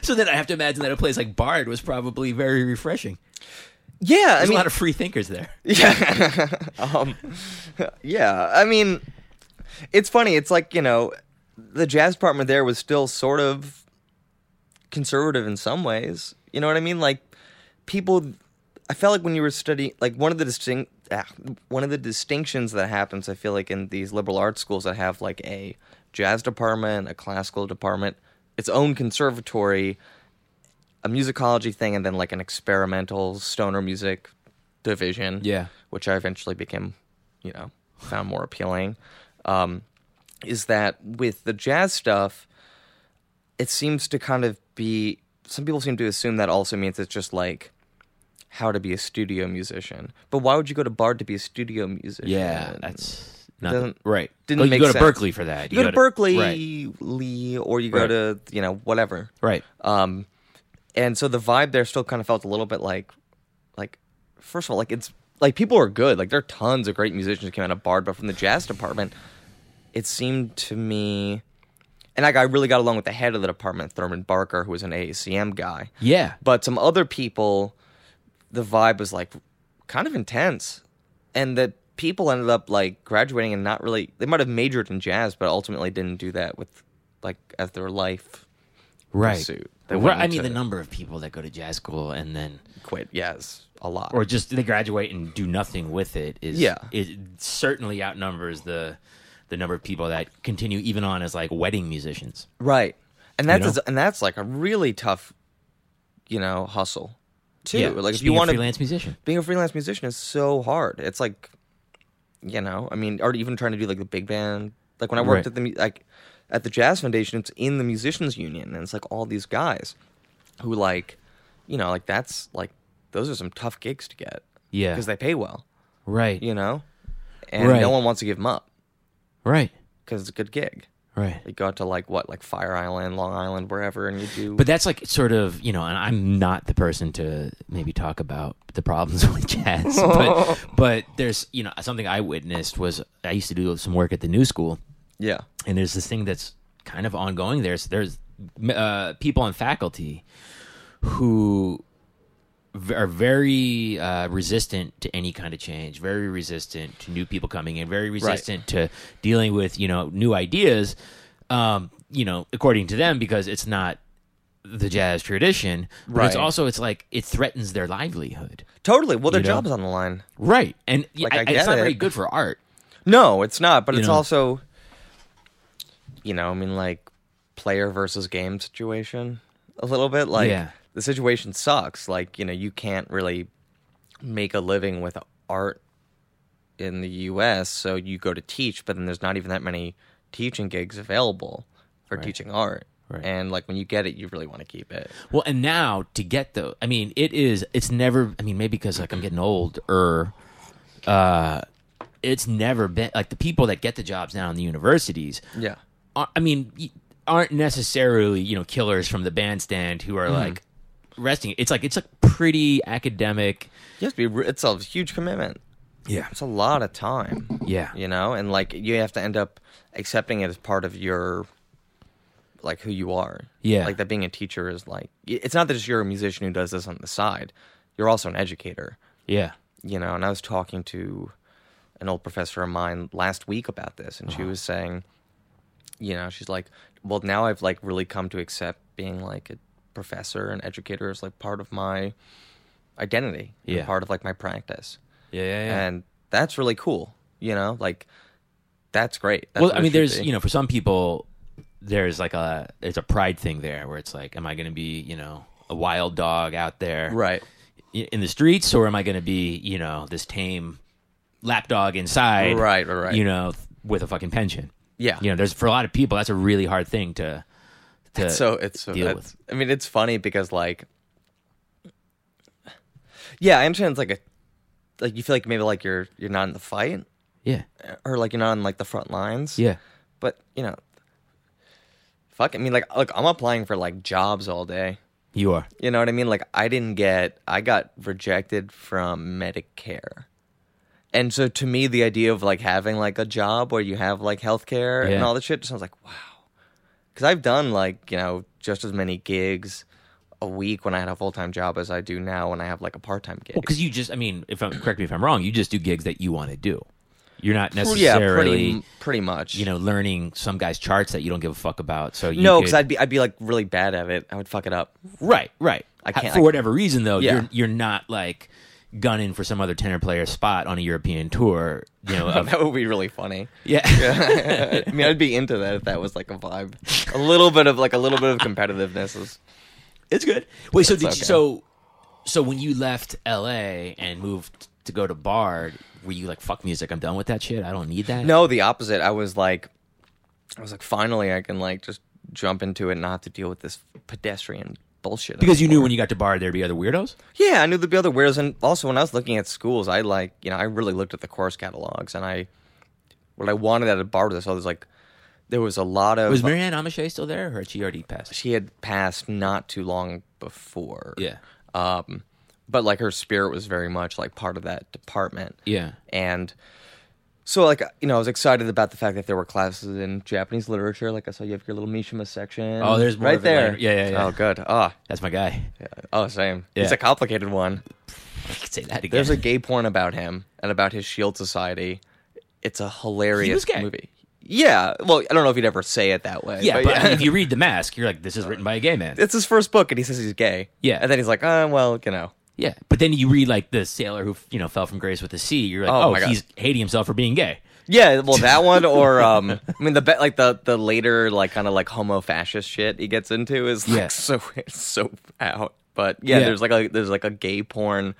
So then I have to imagine that a place like Bard was probably very refreshing. Yeah, I There's mean, a lot of free thinkers there. yeah, um, yeah. I mean, it's funny. It's like you know, the jazz department there was still sort of conservative in some ways. You know what I mean? Like people, I felt like when you were studying, like one of the distinct, ah, one of the distinctions that happens, I feel like in these liberal arts schools that have like a jazz department, a classical department, its own conservatory, a musicology thing, and then like an experimental stoner music division. Yeah. which I eventually became, you know, found more appealing. Um, is that with the jazz stuff, it seems to kind of be. Some people seem to assume that also means it's just like how to be a studio musician. But why would you go to Bard to be a studio musician? Yeah, that's not Doesn't- right. didn't Oh, you go to. Berklee for that. you go to Berklee, Right. Lee, or you go Right. to you know whatever. Right. Um, and so the vibe there still kind of felt a little bit like, like, first of all, like it's like people are good. Like there are tons of great musicians who came out of Bard, but from the jazz department, it seemed to me, and like I really got along with the head of the department, Thurman Barker, who was an AACM guy. Yeah. But some other people, the vibe was like kind of intense, and that people ended up like graduating and not really. They might have majored in jazz, but ultimately didn't do that with like as their life right. pursuit. They Right. I mean, the number of people that go to jazz school and then, quit. Yes, a lot. or just they graduate and do nothing with it is Yeah. It certainly outnumbers the the number of people that continue even on as like wedding musicians. right, and that's You know? and that's like a really tough, you know, hustle too. Yeah. Like if you want to freelance musician. being a freelance musician is so hard. It's like, you know, I mean, or even trying to do like the big band. Like when I worked Right. at the like at the Jazz Foundation, it's in the musicians union, and it's like all these guys who like, you know, like that's like those are some tough gigs to get Yeah. because they pay well, right. you know, and Right. no one wants to give them up Right. because it's a good gig. Right. You go out to like what, like Fire Island, Long Island, wherever, and you do. But that's like sort of, you know, and I'm not the person to maybe talk about the problems with jazz, but but there's, you know, something I witnessed was I used to do some work at the new school, yeah, and there's this thing that's kind of ongoing. There's there's uh, people on faculty who are very uh, resistant to any kind of change, very resistant to new people coming in, very resistant to dealing with you know new ideas. Um, you know, according to them, because it's not the jazz tradition, but it's Right. also it's like it threatens their livelihood, totally. Well, their You know? job's on the line. right? And Like, I- I it's not very good for art. No, it's not. But You it's know? also, you know, I mean, like player versus game situation a little bit. Like Yeah. The situation sucks. Like you know, you can't really make a living with art in the U.S. So you go to teach, but then there's not even that many teaching gigs available for teaching art. Right. And like when you get it, you really want to keep it. Well, and now to get the, I mean, it is. It's never. I mean, maybe because like I'm getting old, or uh, it's never been like the people that get the jobs now in the universities. Yeah. are- I mean, aren't necessarily you know killers from the bandstand who are like resting. It's like it's a pretty academic. You have to be. It's a huge commitment. Yeah. It's a lot of time. Yeah. you know and like you have to end up accepting it as part of your like who you are Yeah. like that being a teacher is like it's not that just you're a musician who does this on the side you're also an educator Yeah. you know and i was talking to an old professor of mine last week about this and she Uh-huh. was saying you know she's like well now i've like really come to accept being like a professor and educator is like part of my identity Yeah. part of like my practice Yeah. Yeah. yeah. and that's really cool. You know, like that's great. That's well, I mean, there's be. you know, for some people, there's like a there's a pride thing there where it's like, am I going to be you know a wild dog out there, right. in the streets, or am I going to be, you know, this tame lapdog inside, Right, right, right. You know, with a fucking pension. Yeah. You know, there's for a lot of people that's a really hard thing to to so it's so deal that's, I mean, it's funny because like, yeah, I understand. It's like a like you feel like maybe like you're you're not in the fight yeah or like you're not on like the front lines. yeah but you know, fuck. I mean, like, look, I'm applying for like jobs all day. you are You know what I mean? Like I didn't get I got rejected from Medicare. And so to me the idea of like having like a job where you have like healthcare and all this shit just sounds like wow. Cuz I've done like, you know, just as many gigs a week when I had a full-time job as I do now when I have like a part-time gig. well because you just I mean if I'm correct me if I'm wrong you just do gigs that you want to do you're not yeah, necessarily pretty pretty much. you know learning some guy's charts that you don't give a fuck about so you no, cuz I'd be I'd be like really bad at it. I would fuck it up. Right, right. I can't- for I- whatever reason though. Yeah. You're you're not like gunning for some other tenor player spot on a European tour. You know, of, that would be really funny. yeah, I mean, I'd be into that if that was like a vibe. A little bit of like a little bit of competitiveness is it's good. Wait, so did okay. you, so so when you left L.A. and moved to go to Bard, were you like fuck music? I'm done with that shit. I don't need that. No, the opposite. I was like, I was like, finally, I can like just jump into it and not have to deal with this pedestrian bullshit. because you knew when you got to Bard there'd be other weirdos. Yeah, I knew there'd be other weirdos, and also when I was looking at schools, I like, you know, I really looked at the course catalogs, and I, what I wanted at a bar was, so there's like, there was a lot of. Was Maryanne Amacher still there, or had she already passed? she had passed not too long before. Yeah, Um, but like her spirit was very much like part of that department. yeah, And so, like, uh, you know, I was excited about the fact that there were classes in Japanese literature. Like, I saw you have your little Mishima section. Oh, there's more right there. later. Yeah, yeah, yeah. Oh, good. Oh, that's my guy. yeah. oh, same. Yeah. It's a complicated one. I could say that again. There's a gay porn about him and about his Shield Society. It's a hilarious He was gay. movie. Yeah. Well, I don't know if you'd ever say it that way. yeah, but, but yeah. if you read the mask, you're like, this is written by a gay man. it's his first book, and he says he's gay. Yeah. And then he's like, oh, well, you know. Yeah, but then you read like the sailor who you know fell from grace with the sea. You're like, Oh, oh, my God. he's hating himself for being gay. Yeah, well, that one, or um, I mean, the be- like the the later like kind of like homo fascist shit he gets into is like Yeah. so so out. But yeah, Yeah. there's like a there's like a gay porn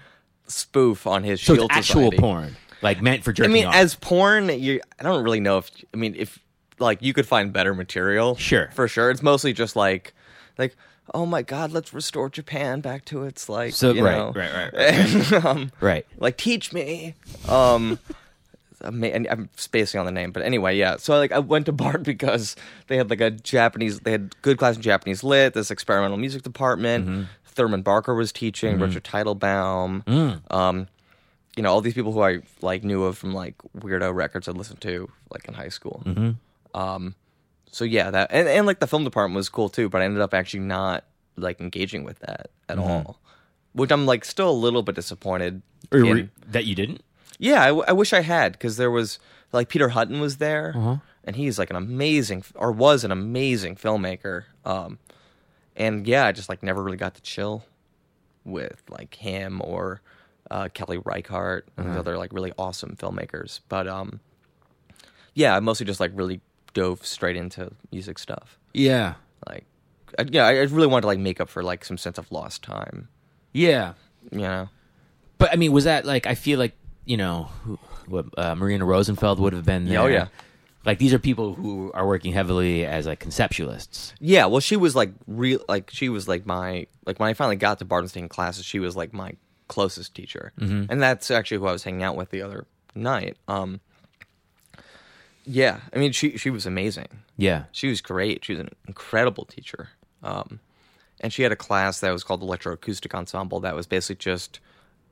spoof on his So Shield actual Society. porn, like meant for I mean, off. as porn, you I don't really know if I mean if like you could find better material. Sure. for sure. It's mostly just like like oh my god, let's restore Japan back to its like So- you right, know, right, right, and, um, Right. like teach me. Um, I'm spacing on the name, but anyway, yeah. So like I went to Bard because they had like a Japanese, they had good class in Japanese lit, this experimental music department. Mm-hmm. Thurman Barker was teaching, Richard Teitelbaum. Mm. Um, you know all these people who I like knew of from like weirdo records I listened to like in high school. Mm-hmm. Um, so yeah, that and, and like the film department was cool too, but I ended up actually not like engaging with that at Mm-hmm. all, which I'm like still a little bit disappointed. In. that you didn't? Yeah, I, w- I wish I had because there was like Peter Hutton was there, Uh-huh. and he's like an amazing or was an amazing filmmaker. Um, and yeah, I just like never really got to chill with like him or uh, Kelly Reichardt and the other like really awesome filmmakers. But um, yeah, I mostly just like really dove straight into music stuff. Yeah. Like, I, yeah, I really wanted to like make up for like some sense of lost time. Yeah. You know. But I mean, was that like? I feel like you know, what uh, Marina Rosenfeld would have been. There. Oh, yeah. Like these are people who are working heavily as like conceptualists. Yeah, well, she was like real, like she was like my like when I finally got to Bardenstein classes, she was like my closest teacher, mm-hmm. and that's actually who I was hanging out with the other night. Um, yeah, I mean, she she was amazing. Yeah. She was great. She was an incredible teacher. Um, and she had a class that was called Electroacoustic Ensemble that was basically just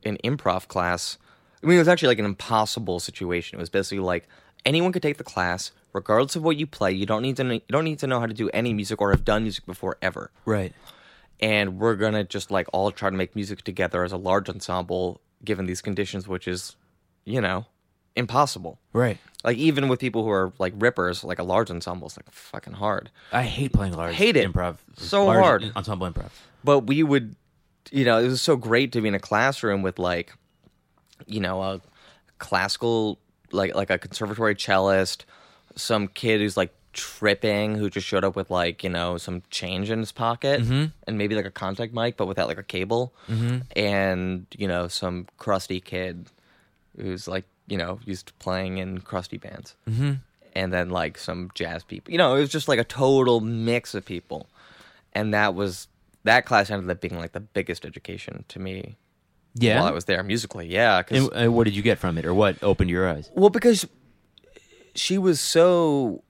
an improv class. I mean, it was actually like an impossible situation. It was basically like anyone could take the class, regardless of what you play. You don't need to know, you don't need to know how to do any music or have done music before ever. Right. And we're gonna just like all try to make music together as a large ensemble, given these conditions, which is, you know, impossible. Right. Like even with people who are like rippers, like a large ensemble is like fucking hard. I hate playing large. Hate it. Improv. So large hard. Ensemble improv. but we would you know it was so great to be in a classroom with like you know a classical like like a conservatory cellist some kid who's like tripping who just showed up with like you know some change in his pocket mm-hmm. and maybe like a contact mic but without like a cable mm-hmm. and you know some crusty kid who's like you know used to playing in crusty bands mm-hmm. and then like some jazz people you know it was just like a total mix of people and that was that class ended up being like the biggest education to me Yeah. while I was there musically. Yeah, uh, what did you get from it, or what opened your eyes? well, because she was so.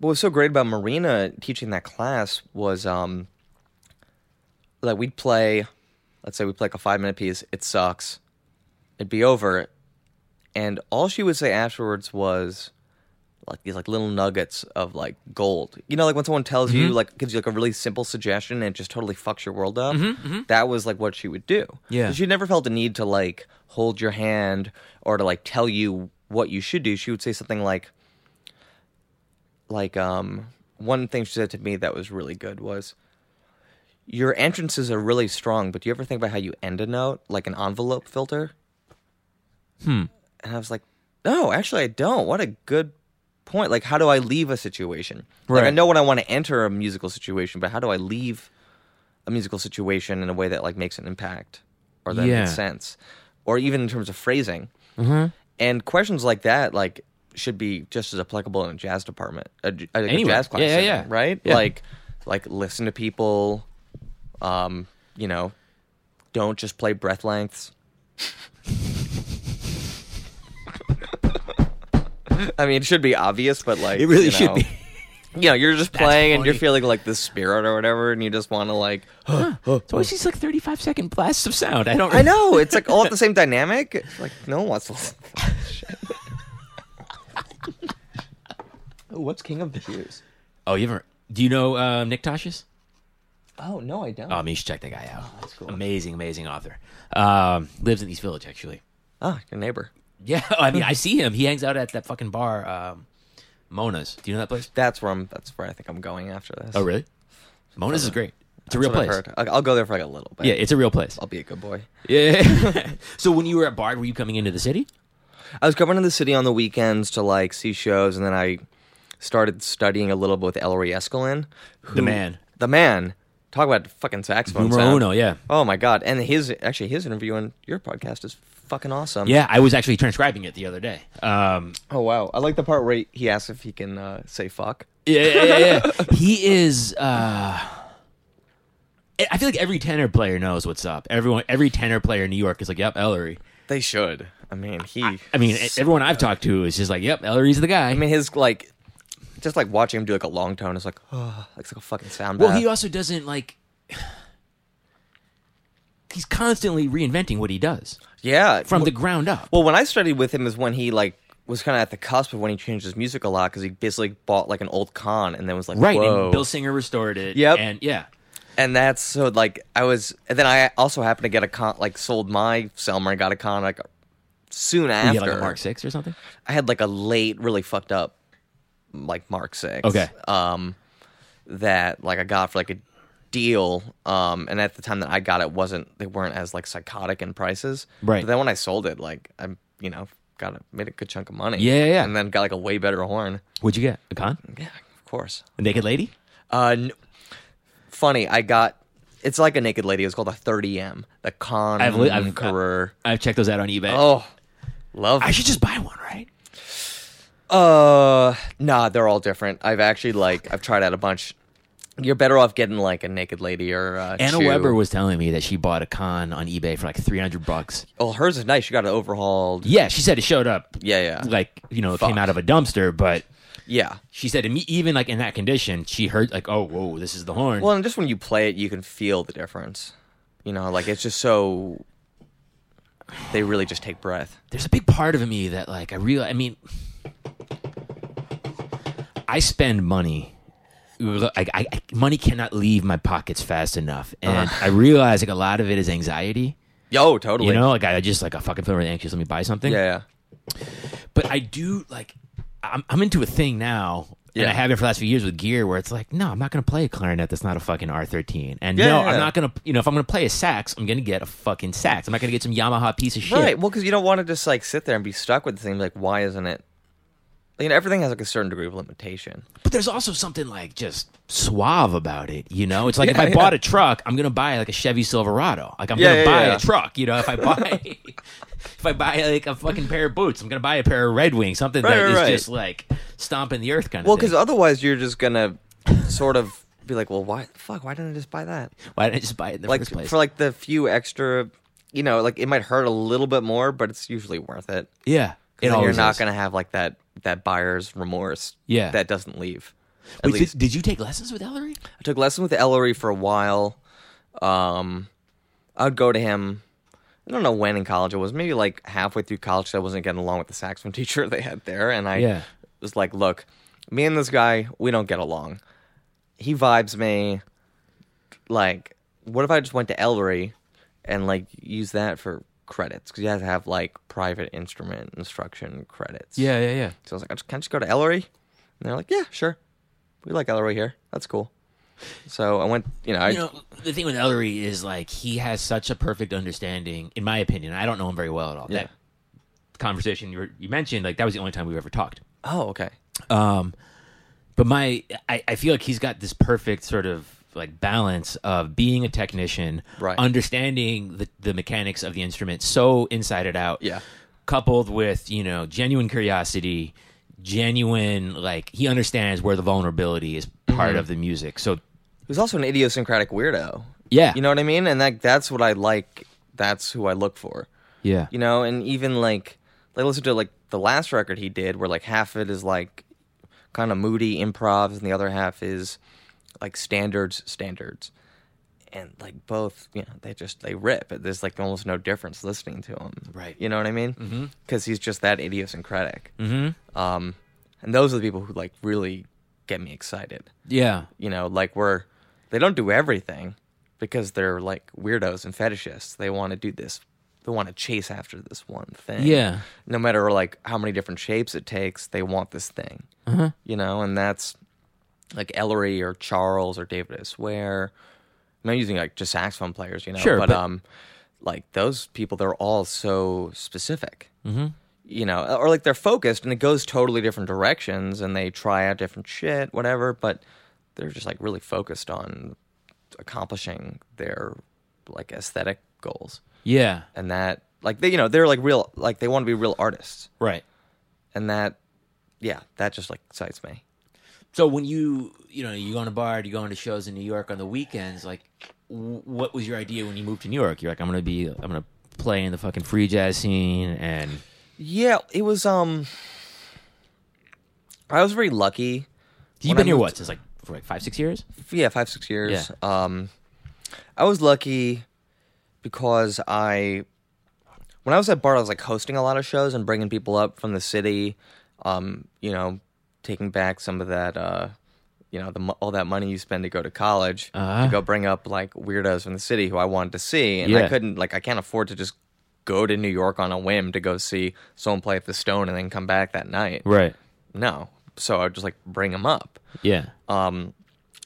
What was so great about Marina teaching that class was um. Like we'd play, let's say we play like a five minute piece. It sucks. It'd be over, and all she would say afterwards was, like these like little nuggets of like gold. You know, like when someone tells you like gives you like a really simple suggestion and it just totally fucks your world up. That was like what she would do. Yeah. she never felt the need to like hold your hand or to like tell you what you should do. She would say something like, like um one thing she said to me that was really good was. Your entrances are really strong, but do you ever think about how you end a note, like an envelope filter? Hmm. And I was like, no, actually, I don't. What a good point. Like, how do I leave a situation? Like, I know when I want to enter a musical situation, but how do I leave a musical situation in a way that like makes an impact or that Yeah. makes sense, or even in terms of phrasing? Mm-hmm. And questions like that, like, should be just as applicable in a jazz department, a, a Anyway. jazz class, Yeah, yeah, yeah. right? Yeah. Like, like listen to people. Um, you know, don't just play breath lengths. I mean, it should be obvious, but like It really you should know, be. You know, you're just playing and you're feeling like the spirit or whatever, and you just want to like. It's always these like thirty-five second blasts of sound. I don't. I know it's like all at the same dynamic. It's like no one wants to. listen to that shit. oh, what's King of the Jews? Oh, you ever? Do you know uh, Nick Tosches? Oh no, I don't. Oh, I mean, you should check that guy out. that's cool. Amazing, amazing author. Um, lives in East Village, actually. Ah, your neighbor. Yeah, I mean, I see him. He hangs out at that fucking bar, um, Mona's. Do you know that place? That's where I'm. That's where I think I'm going after this. Oh, really? Mona's is great. It's a real place. I'll I'll go there for like a little bit. Yeah, it's a real place. I'll be a good boy. Yeah. so when you were at Bard, were you coming into the city? I was coming to the city on the weekends to like see shows, and then I started studying a little bit with Ellery Eskelin. The man. The man. Talk about fucking saxophone Numero sound. uno, yeah. Oh my god! And his actually his interview on your podcast is fucking awesome. Yeah, I was actually transcribing it the other day. Um, Oh wow! I like the part where he- he asks if he can uh, say fuck. yeah, yeah, yeah, yeah. he is. Uh, I feel like every tenor player knows what's up. Everyone, every tenor player in New York is like, "Yep, Ellery." They should. I mean, he. I mean, everyone I've talked to is just like, "Yep, Ellery's the guy." I mean, his like, just like watching him do like a long tone is like, oh, like, it's like a fucking sound. well, bath. he also doesn't like. He's constantly reinventing what he does yeah, from the ground up. Well, when I studied with him is when he like was kind of at the cusp of when he changed his music a lot because he basically bought like an old Conn and then was like, right, Whoa. and Bill Singer restored it. Yep. and yeah, and that's so like I was, and then I also happened to get a Conn, like sold my Selmer and got a Conn like soon after. like a Mark Six or something. I had like a late, really fucked up, like Mark Six. Okay. Um, that like I got for like a deal. Um, and at the time that I got it, wasn't they weren't as like psychotic in prices. Right. But then when I sold it, like I, you know, got a, made a good chunk of money. Yeah, yeah, yeah. And then got like a way better horn. What'd you get? A Conn? Yeah, of course. A naked lady? Uh, n- funny, I got. It's like a naked lady. It's called a 30M. The Conn I've li- I've-. I've checked those out on eBay. oh, love. I should just buy one, right? Uh, nah, they're all different. I've actually like I've tried out a bunch. You're better off getting like a naked lady or uh, Anna Chew. Webber was telling me that she bought a Conn on eBay for like three hundred bucks. Oh, hers is nice. She got it overhauled. Yeah, she said it showed up Yeah, yeah, like you know it Fuck. came out of a dumpster, but yeah. she said even like in that condition, she heard like, oh, whoa, this is the horn. Well, and just when you play it, you can feel the difference. You know, like it's just so. They really just take breath. There's a big part of me that like I realize. I mean, I spend money. I, I, money cannot leave my pockets fast enough, uh-huh. and I realize like a lot of it is anxiety. Yo, totally. You know, like I just like I fucking feel really anxious. Let me buy something. Yeah, yeah. But I do like I'm I'm into a thing now. And I have been for the last few years with gear where it's like, no, I'm not going to play a clarinet that's not a fucking R13. And Yeah, no, yeah, I'm not going to, you know, if I'm going to play a sax, I'm going to get a fucking sax. I'm not going to get some Yamaha piece of shit. Right. Well, because you don't want to just like sit there and be stuck with the thing. Like, why isn't it? You know, everything has like a certain degree of limitation. But there's also something like just suave about it, you know? It's like if I yeah. bought a truck, I'm going to buy like a Chevy Silverado. Like I'm Yeah, going to yeah, buy yeah. a truck, you know? If I buy if I buy like a fucking pair of boots, I'm going to buy a pair of Red Wings, something Right, that right, is right. just like stomping the earth kind of Well, thing. because otherwise you're just gonna sort of be like, well, why? Fuck, why didn't I just buy that? Why didn't I just buy it in the Like first place? for like the few extra, you know, like it might hurt a little bit more, but it's usually worth it. yeah, It then you're not is. gonna have like that that buyer's remorse. Yeah. that doesn't leave. Wait, did, did you take lessons with Ellery? I took lessons with Ellery for a while. Um, I would go to him. I don't know when in college it was. Maybe like halfway through college, I wasn't getting along with the saxophone teacher they had there, and I Yeah. was like, "Look, me and this guy, we don't get along. He vibes me. Like, what if I just went to Ellery and like use that for credits? Because you have to have like private instrument instruction credits. Yeah, yeah, yeah. So I was like, "I just- "Can I just go to Ellery?" And they're like, "Yeah, sure. We like Ellery here. That's cool." So I went. You know, I, you know, the thing with Ellery is like he has such a perfect understanding, in my opinion. I don't know him very well at all. Yeah. That conversation you, were, you mentioned, like that was the only time we've ever talked. oh, okay. Um, but my, I, I feel like he's got this perfect sort of like balance of being a technician, Right. understanding the, the mechanics of the instrument so inside it out, Yeah. coupled with you know genuine curiosity, genuine like he understands where the vulnerability is part Mm-hmm. of the music. So He was also an idiosyncratic weirdo. yeah, You know what I mean? And that that's what I like. That's who I look for. yeah, You know, and even like like listen to like the last record he did, where like half of it is like kind of moody improvs, and the other half is like standards, standards. And like both, you know, they just they rip. There's like almost no difference listening to him. Right. You know what I mean? Because he's just that idiosyncratic. mm-hmm. Um, and those are the people who like really get me excited. yeah. You know, like we're they don't do everything because they're like weirdos and fetishists. They want to do this. They want to chase after this one thing. Yeah. No matter like how many different shapes it takes, they want this thing. Uh-huh. You know, and that's like Ellery or Charles or David I swear. I'm not using like just saxophone players, you know, Sure, but, but- um, like those people, they're all so specific Mm-hmm. you know, or like they're focused and it goes totally different directions and they try out different shit, whatever, but they're just like really focused on accomplishing their like aesthetic goals. Yeah. And that like they you know, they're like real like they want to be real artists. Right. And that yeah, that just like excites me. So when you you know you go on a bar, you go into shows in New York on the weekends, like what was your idea when you moved to New York? You're like, I'm gonna be, I'm gonna play in the fucking free jazz scene, and Yeah, it was. Um, I was very lucky. you've been here what since like for like five, six years? Yeah, five six years. Yeah. Um, I was lucky because I, when I was at Bard, I was like hosting a lot of shows and bringing people up from the city. Um, you know, taking back some of that. Uh, you know, the all that money you spend to go to college Uh-huh. to go bring up like weirdos from the city who I wanted to see, and I couldn't like I can't afford to just go to New York on a whim to go see someone play at the Stone and then come back that night. Right. No, so I'd just like bring them up. Yeah. Um,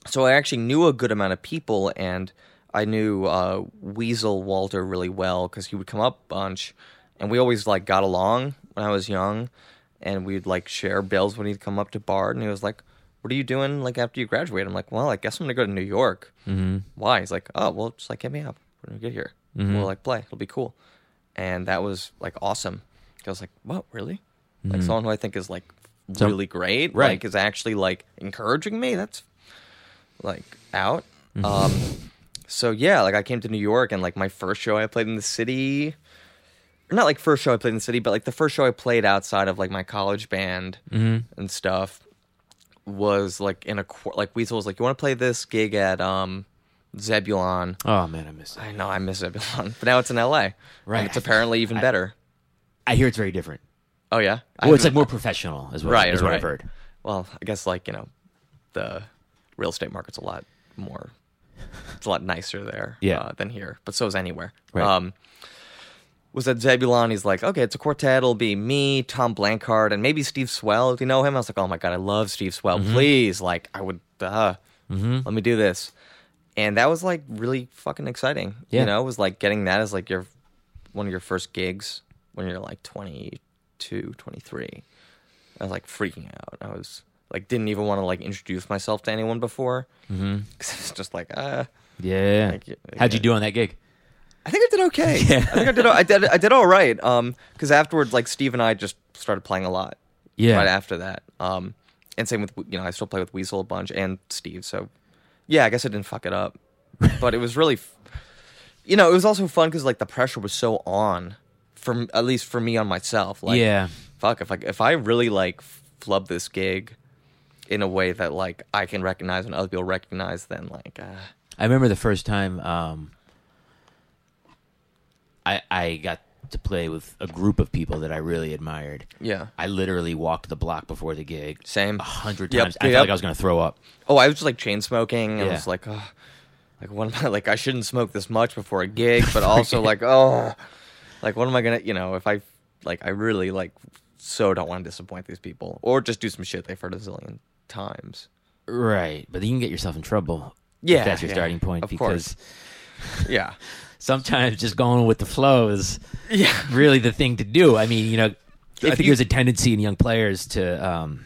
so I actually knew a good amount of people, and I knew uh, Weasel Walter really well because he would come up a bunch, and we always like got along when I was young, and we'd like share bills when he'd come up to Bard, and he was like, "What are you doing like after you graduate?" I'm like, "Well, I guess I'm gonna go to New York." Mm-hmm. Why? He's like, "Oh, well, just like hit me up when we get here. We'll like play. It'll be cool," and that was like awesome. I was like, "What? Really?" Like someone who I think is like So- really great, Right. like is actually like encouraging me. That's like out. Um, so yeah, like I came to New York and like my first show I played in the city, not like first show I played in the city, but like the first show I played outside of like my college band and stuff was like in a like Weasel was like, you want to play this gig at um Zebulon? Oh man, I miss it. I know I miss Zebulon, but now it's in L.A. Right. and it's apparently even better. I hear it's very different. Oh yeah, Well, it's like more professional, is what, Right, is what right. I've heard. Well, I guess like you know, the real estate market's a lot more, it's a lot nicer there, Yeah. uh, than here. But so is anywhere. Right. Um, was at Zebulon. He's like, okay, it's a quartet. It'll be me, Tom Blancarte, and maybe Steve Swell. Do you know him? I was like, oh my god, I love Steve Swell. Mm-hmm. Please, like, I would, uh, let me do this. And that was like really fucking exciting. Yeah. You know, it was like getting that as like your one of your first gigs when you're like 22, 23. I was like freaking out. I was like, didn't even want to like introduce myself to anyone before. Mm-hmm. Cause it was just like, uh, Yeah. You. How'd you do on that gig? I think I did okay. Yeah. I think I did. I did. I did all right. Um, because afterwards, like Steve and I just started playing a lot. Yeah. Right after that. Um, and same with you know I still play with Weasel a bunch and Steve. So, yeah, I guess I didn't fuck it up, but it was really, f- you know, it was also fun because like the pressure was so on, from at least for me on myself. Like, yeah. fuck if like if I really like flub this gig in a way that like I can recognize and other people recognize, then like, uh, I remember the first time um, I I got to play with a group of people that I really admired. yeah, I literally walked the block before the gig same. a hundred Yep, times. I yep. felt like I was going to throw up. Oh, I was just like chain smoking. I was like, oh, like what am I like? I shouldn't smoke this much before a gig, but also like, oh, like what am I gonna? You know, if I like, I really like so don't want to disappoint these people, or just do some shit they've heard a zillion times. Right, but you can get yourself in trouble. Yeah, if that's your yeah, starting point of because Yeah, sometimes just going with the flow is yeah, really the thing to do. I mean, you know, I think you- there's a tendency in young players to um,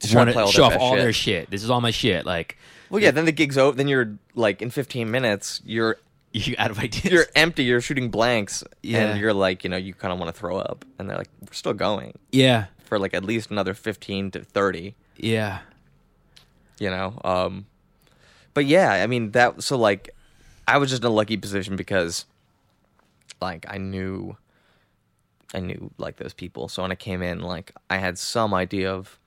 To want to show off all shit. their shit. This is all my shit. Like Well, yeah. Then the gig's over. Then you're like in 15 minutes, you're you out of ideas. you're empty. You're shooting blanks, Yeah. and you're like, you know, you kind of want to throw up, and they're like, we're still going yeah, for like at least another 15 to 30. yeah, you know um but yeah i mean that so like i was just in a lucky position because like i knew i knew like those people. So when i came in like i had some idea of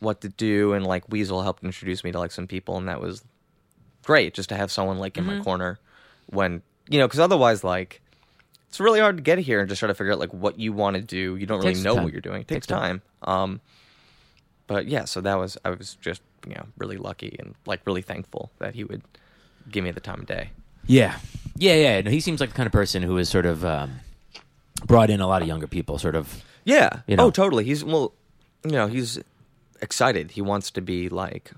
what to do and like weasel helped introduce me to like some people and that was great just to have someone like in Mm-hmm. my corner when you know because otherwise like it's really hard to get here and just try to figure out like what you want to do. You don't really know time. what you're doing. It Takes takes time. Um but yeah, so that was I was just you know really lucky and like really thankful that he would give me the time of day. yeah, yeah, yeah. No, he seems like the kind of person who has sort of um, brought in a lot of younger people. Sort of, Yeah. You know. Oh, totally. He's well, you know, he's excited. He wants to be like,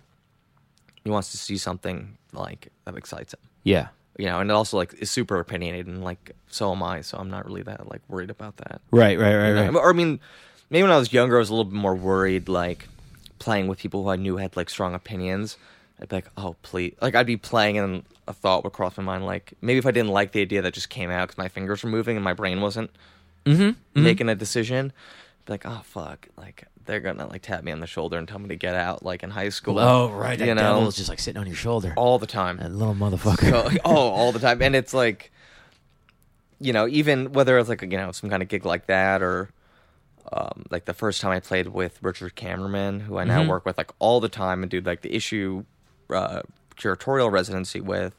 he wants to see something like that excites him. yeah, You know, and it also like is super opinionated and like so am I. So I'm not really that like worried about that. right, right, right, right. Or I mean, maybe when I was younger, I was a little bit more worried, like playing with people who I knew had like strong opinions. I'd be like, oh please, like I'd be playing and a thought would cross my mind, like maybe if I didn't like the idea that just came out because my fingers were moving and my brain wasn't Mm-hmm, making a decision, be like, oh fuck, like they're gonna like tap me on the shoulder and tell me to get out, like in high school. Oh, right. That you know, devil is just like sitting on your shoulder. all the time. that little motherfucker. So, oh, all the time, and it's like, you know, even whether it's like you know some kind of gig like that or. Um, like the first time I played with Richard Kamerman, who I now Mhm. work with like all the time and do like the issue uh, curatorial residency with.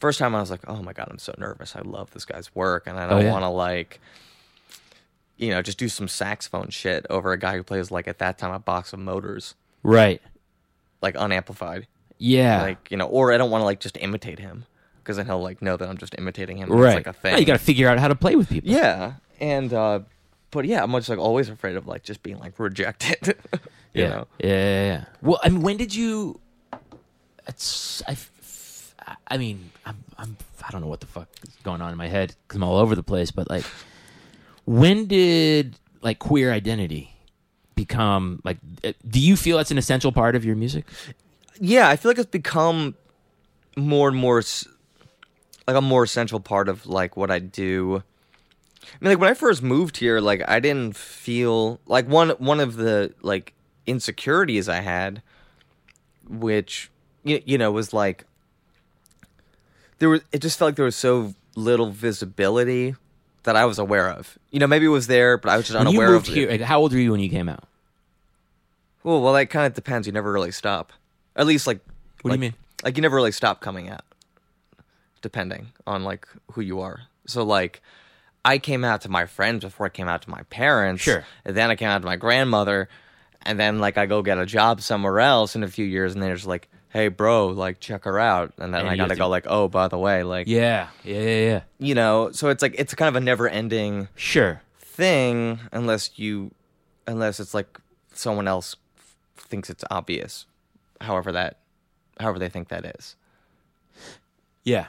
First time I was like, oh my god, I'm so nervous. I love this guy's work, and I Oh, don't yeah. want to like, you know, just do some saxophone shit over a guy who plays like at that time a box of motors, right. like unamplified, Yeah. like you know, or I don't want to like just imitate him because then he'll like know that I'm just imitating him. right. It's like a thing. No, you got to figure out how to play with people. yeah, and uh, but yeah, I'm just like always afraid of like just being like rejected. you yeah. know. yeah. Yeah. Yeah. Well, I mean, when did you? It's I. I mean, I'm. I'm. I don't know what the fuck is going on in my head because I'm all over the place. But like, when did like queer identity become like? uh, Do you feel that's an essential part of your music? yeah, I feel like it's become more and more like a more essential part of like what I do. I mean, like when I first moved here, like I didn't feel like one one of the like insecurities I had, which you, you know was like there was it just felt like there was so little visibility that I was aware of. You know, maybe it was there, but I was just When you unaware moved of here, it. how old were you when you came out? Well, well, that kind of depends. You never really stop. At least, like, What do you mean? Like, you never really stop coming out, depending on like who you are. So, like, I came out to my friends before I came out to my parents. Sure. And then I came out to my grandmother, and then like I go get a job somewhere else in a few years, and they're just like, "Hey, bro, like check her out," and then And I gotta have go like, "Oh, by the way, like, Yeah. Yeah. Yeah. Yeah. you know." So it's like it's kind of a never-ending Sure. thing unless you unless it's like someone else thinks it's obvious however that however they think that is Yeah.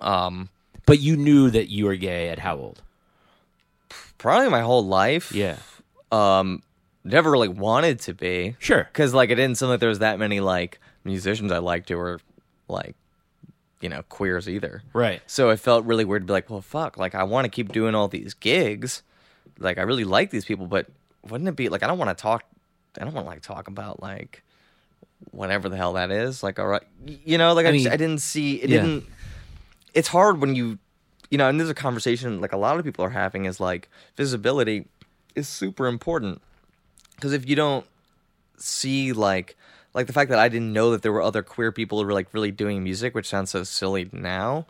um But you knew that you were gay at how old? probably my whole life Yeah. um never really wanted to be Sure. because like it didn't seem like there was that many like musicians i liked who were like you know queers either Right. so it felt really weird to be like well fuck like i want to keep doing all these gigs like i really like these people but wouldn't it be like i don't want to talk i don't want to like talk about like whatever the hell that is like all right you know like i, I just, I didn't see it yeah. didn't it's hard when you you know and there's a conversation like a lot of people are having is like visibility is super important because if you don't see like like the fact that I didn't know that there were other queer people who were like really doing music, which sounds so silly now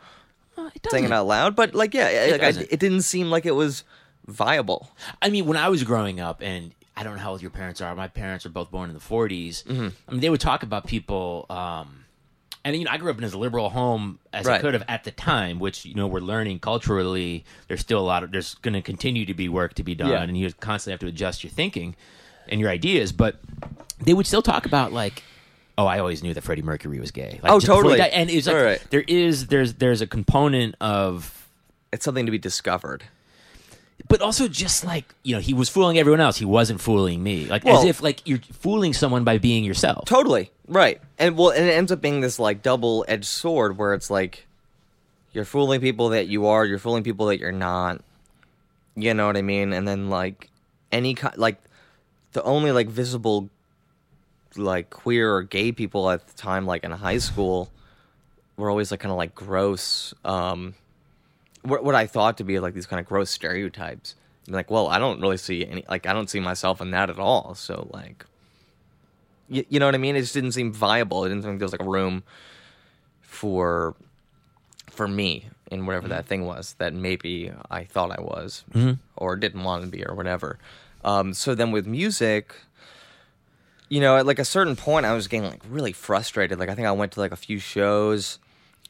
Uh, it saying it out loud, but like yeah, It like, I, it didn't seem like it was viable. I mean, when I was growing up, and I don't know how old your parents are. My parents are both born in the 40s. Mm-hmm. I mean, they would talk about people. Um, and you know, I grew up in as liberal home as I could have at the time, which you know we're learning culturally. There's still a lot of there's going to continue to be work to be done, Yeah. and you constantly have to adjust your thinking and your ideas. But they would still talk about like, oh, I always knew that Freddie Mercury was gay. Like, Oh, just before he totally. died. And it's like Right, there is there's there's a component of It's something to be discovered. but also just like you know he was fooling everyone else he wasn't fooling me like as if like you're fooling someone by being yourself Totally right, and well, and it ends up being this like double edged sword where it's like you're fooling people that you are, you're fooling people that you're not. You know what I mean? And then like any kind, like the only like visible like queer or gay people at the time, like in high school, were always like kind of like gross. Um, what what I thought to be like these kind of gross stereotypes. I'm like, well, I don't really see any like I don't see myself in that at all. So like, you, you know what I mean? It just didn't seem viable. It didn't seem like there was like a room for for me in whatever that thing was that maybe I thought I was or didn't want to be or whatever. Um, so then with music, you know, at like a certain point, I was getting like really frustrated. Like I think I went to like a few shows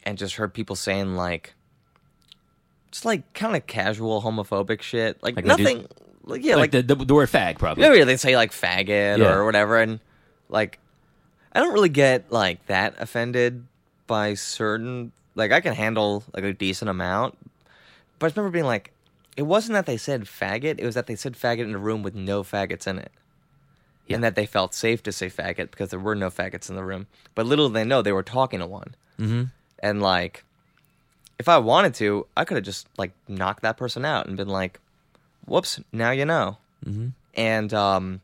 and just heard people saying like, just like kind of casual homophobic shit, like, Like nothing. Like yeah, like, like, the, the, the word fag probably yeah, yeah, they say like faggot Yeah. or whatever, and like I don't really get like that offended by certain. Like I can handle like a decent amount, but I remember being like, it wasn't that they said faggot; it was that they said faggot in a room with no faggots in it, Yeah. and that they felt safe to say faggot because there were no faggots in the room. But little did they know they were talking to one, mm-hmm. and like, if I wanted to, I could have just like knocked that person out and been like, "Whoops, now you know." Mm-hmm. and um,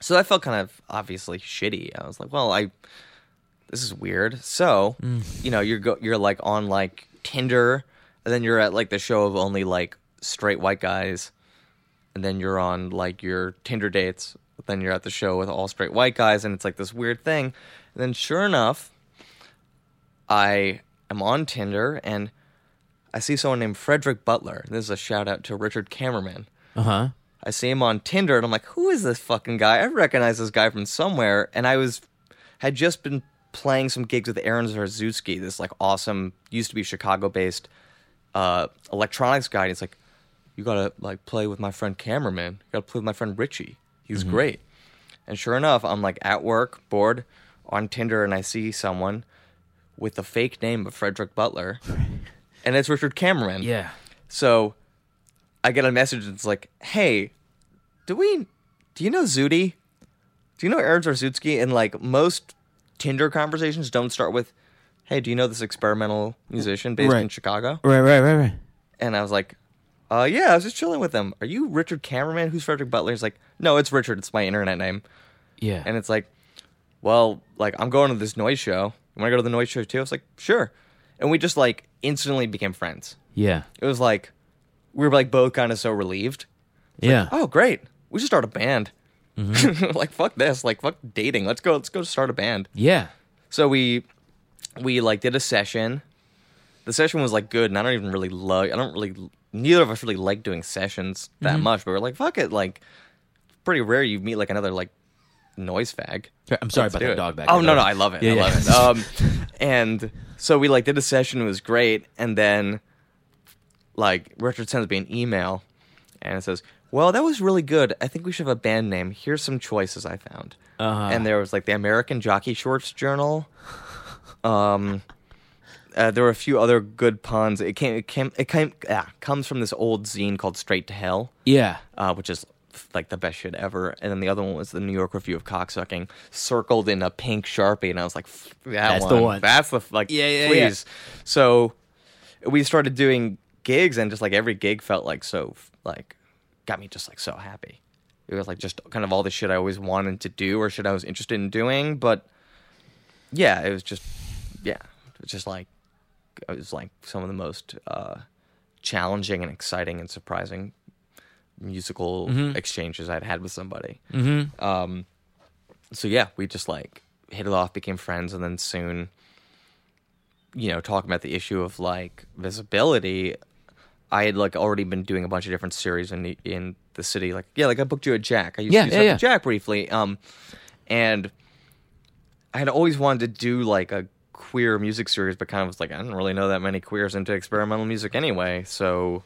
so that felt kind of obviously shitty. I was like, well, I this is weird. So you know, you're go- you're like on like Tinder, and then you're at like the show of only like straight white guys, and then you're on like your Tinder dates. Then you're at the show with all straight white guys, and it's like this weird thing. And then sure enough, I am on Tinder and I see someone named Frederick Butler. This is a shout out to Richard Kamerman. Uh huh. I see him on Tinder and I'm like, who is this fucking guy? I recognize this guy from somewhere. And I was had just been playing some gigs with Aaron Zarzutzki, this like awesome used to be Chicago based uh, electronics guy. And he's like, You gotta like play with my friend Kamerman. You gotta play with my friend Richie. He's mm-hmm. great. And sure enough, I'm like at work, bored, on Tinder, and I see someone with the fake name of Frederick Butler. and it's Richard Kamerman. Yeah. So I get a message that's like, "Hey, do we? Do you know Zudi? Do you know Aaron Zarzutzki?" And like most Tinder conversations don't start with, "Hey, do you know this experimental musician based in Chicago?" Right. Right. Right. Right. And I was like, "Uh, yeah, I was just chilling with him. Are you Richard Kamerman? Who's Frederick Butler?" He's like, "No, it's Richard. It's my internet name." Yeah. And it's like, well, like I'm going to this noise show. You want to go to the noise show too? I was like, sure. And we just like instantly became friends. yeah. It was like we were like both kind of so relieved. Yeah. Oh, great. We should start a band. Mm-hmm. like fuck this. Like fuck dating. Let's go. Let's go start a band. yeah. So we we like did a session. The session was like good, and I don't even really like. I don't really. Neither of us really like doing sessions that Mm-hmm. much, but we're like, fuck it. Like, pretty rare you meet like another like noise fag. I'm sorry Let's about that it. dog back Oh no, no, I love it. Yeah, I yeah. love it. Um, and so we like did a session. It was great. And then, like, Richard sends me an email, and it says, "Well, that was really good. I think we should have a band name. Here's some choices I found." Uh-huh. And there was like the American Jockey Shorts Journal. Um, uh, there were a few other good puns. It came. It came. It came. Yeah, comes from this old zine called Straight to Hell Yeah. uh, which is like the best shit ever. And then the other one was the New York Review of Cocksucking, circled in a pink sharpie, and I was like, "That That's one. the one. That's the like, Yeah, yeah, please." So we started doing gigs, and just like every gig felt like so like got me just like so happy. It was like just kind of all the shit I always wanted to do or shit I was interested in doing, but yeah, it was just yeah, it was just like it was like some of the most uh, challenging and exciting and surprising musical exchanges I'd had with somebody. Mm-hmm. Um, so yeah, we just like hit it off, became friends, and then soon, you know, talking about the issue of like visibility. I had like already been doing a bunch of different series in the, in the city. Like yeah, like I booked you at Jack. I used Yeah, to yeah, yeah, yeah. Jack briefly. Um, and I had always wanted to do like a queer music series, but kind of was like I didn't really know that many queers into experimental music anyway. So,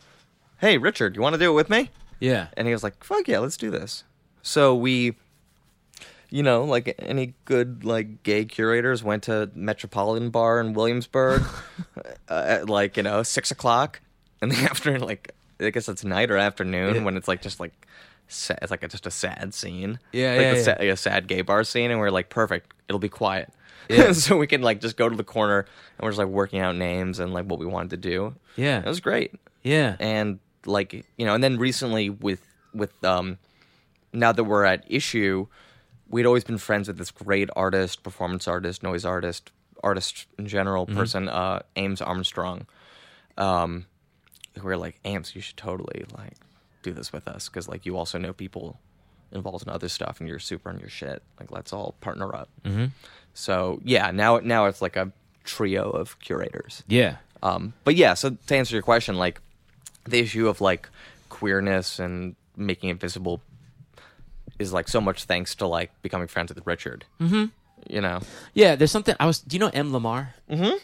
hey, Richard, you want to do it with me? Yeah. And he was like, "Fuck yeah, let's do this." So we, you know, like any good like gay curators, went to Metropolitan Bar in Williamsburg uh, at like you know six o'clock in the afternoon. Like I guess it's night or afternoon Yeah. when it's like just like sa it's like a, just a sad scene. Yeah, like yeah, a, yeah. sa- like a sad gay bar scene, and we're like, perfect. It'll be quiet. Yeah. so we can like just go to the corner and we're just like working out names and like what we wanted to do. Yeah. It was great Yeah. and like you know and then recently with with um now that we're at issue we'd always been friends with this great artist performance artist noise artist artist in general person uh ames armstrong um who were like ames you should totally like do this with us because like you also know people involved in other stuff and you're super on your shit like let's all partner up mm-hmm. So yeah now now it's like a trio of curators Yeah. um, but yeah, so to answer your question, like the issue of like queerness and making it visible is like so much thanks to like becoming friends with Richard. Mm-hmm. You know, Yeah. There's something I was. Do you know M Lamar? Mm-hmm.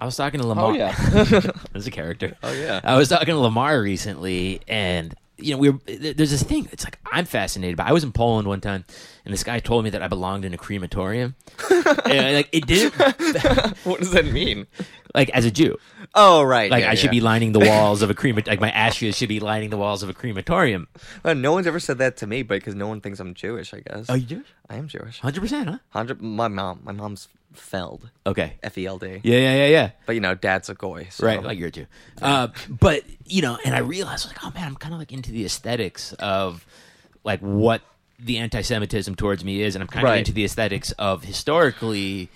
I was talking to Lamar. Oh yeah, There's a character. Oh, yeah. I was talking to Lamar recently, and you know, we were. There's this thing. It's like I'm fascinated by. I was in Poland one time, and this guy told me that I belonged in a crematorium. and, like it didn't. what does that mean? Like as a Jew, Oh, right. like yeah, I should yeah. be lining the walls of a crema. Like my ashes should be lining the walls of a crematorium. Uh, no one's ever said that to me, but because no one thinks I'm Jewish, I guess. Oh, you Jewish? I am Jewish. Hundred percent, huh? Hundred. My mom. My mom's Feld. Okay. F E L D. Yeah, yeah, yeah, yeah. But you know, dad's a goy. So. Right, like you're too. Uh, but you know, and I realized like, oh man, I'm kind of like into the aesthetics of like what the anti-Semitism towards me is, and I'm kind of Right. into the aesthetics of historically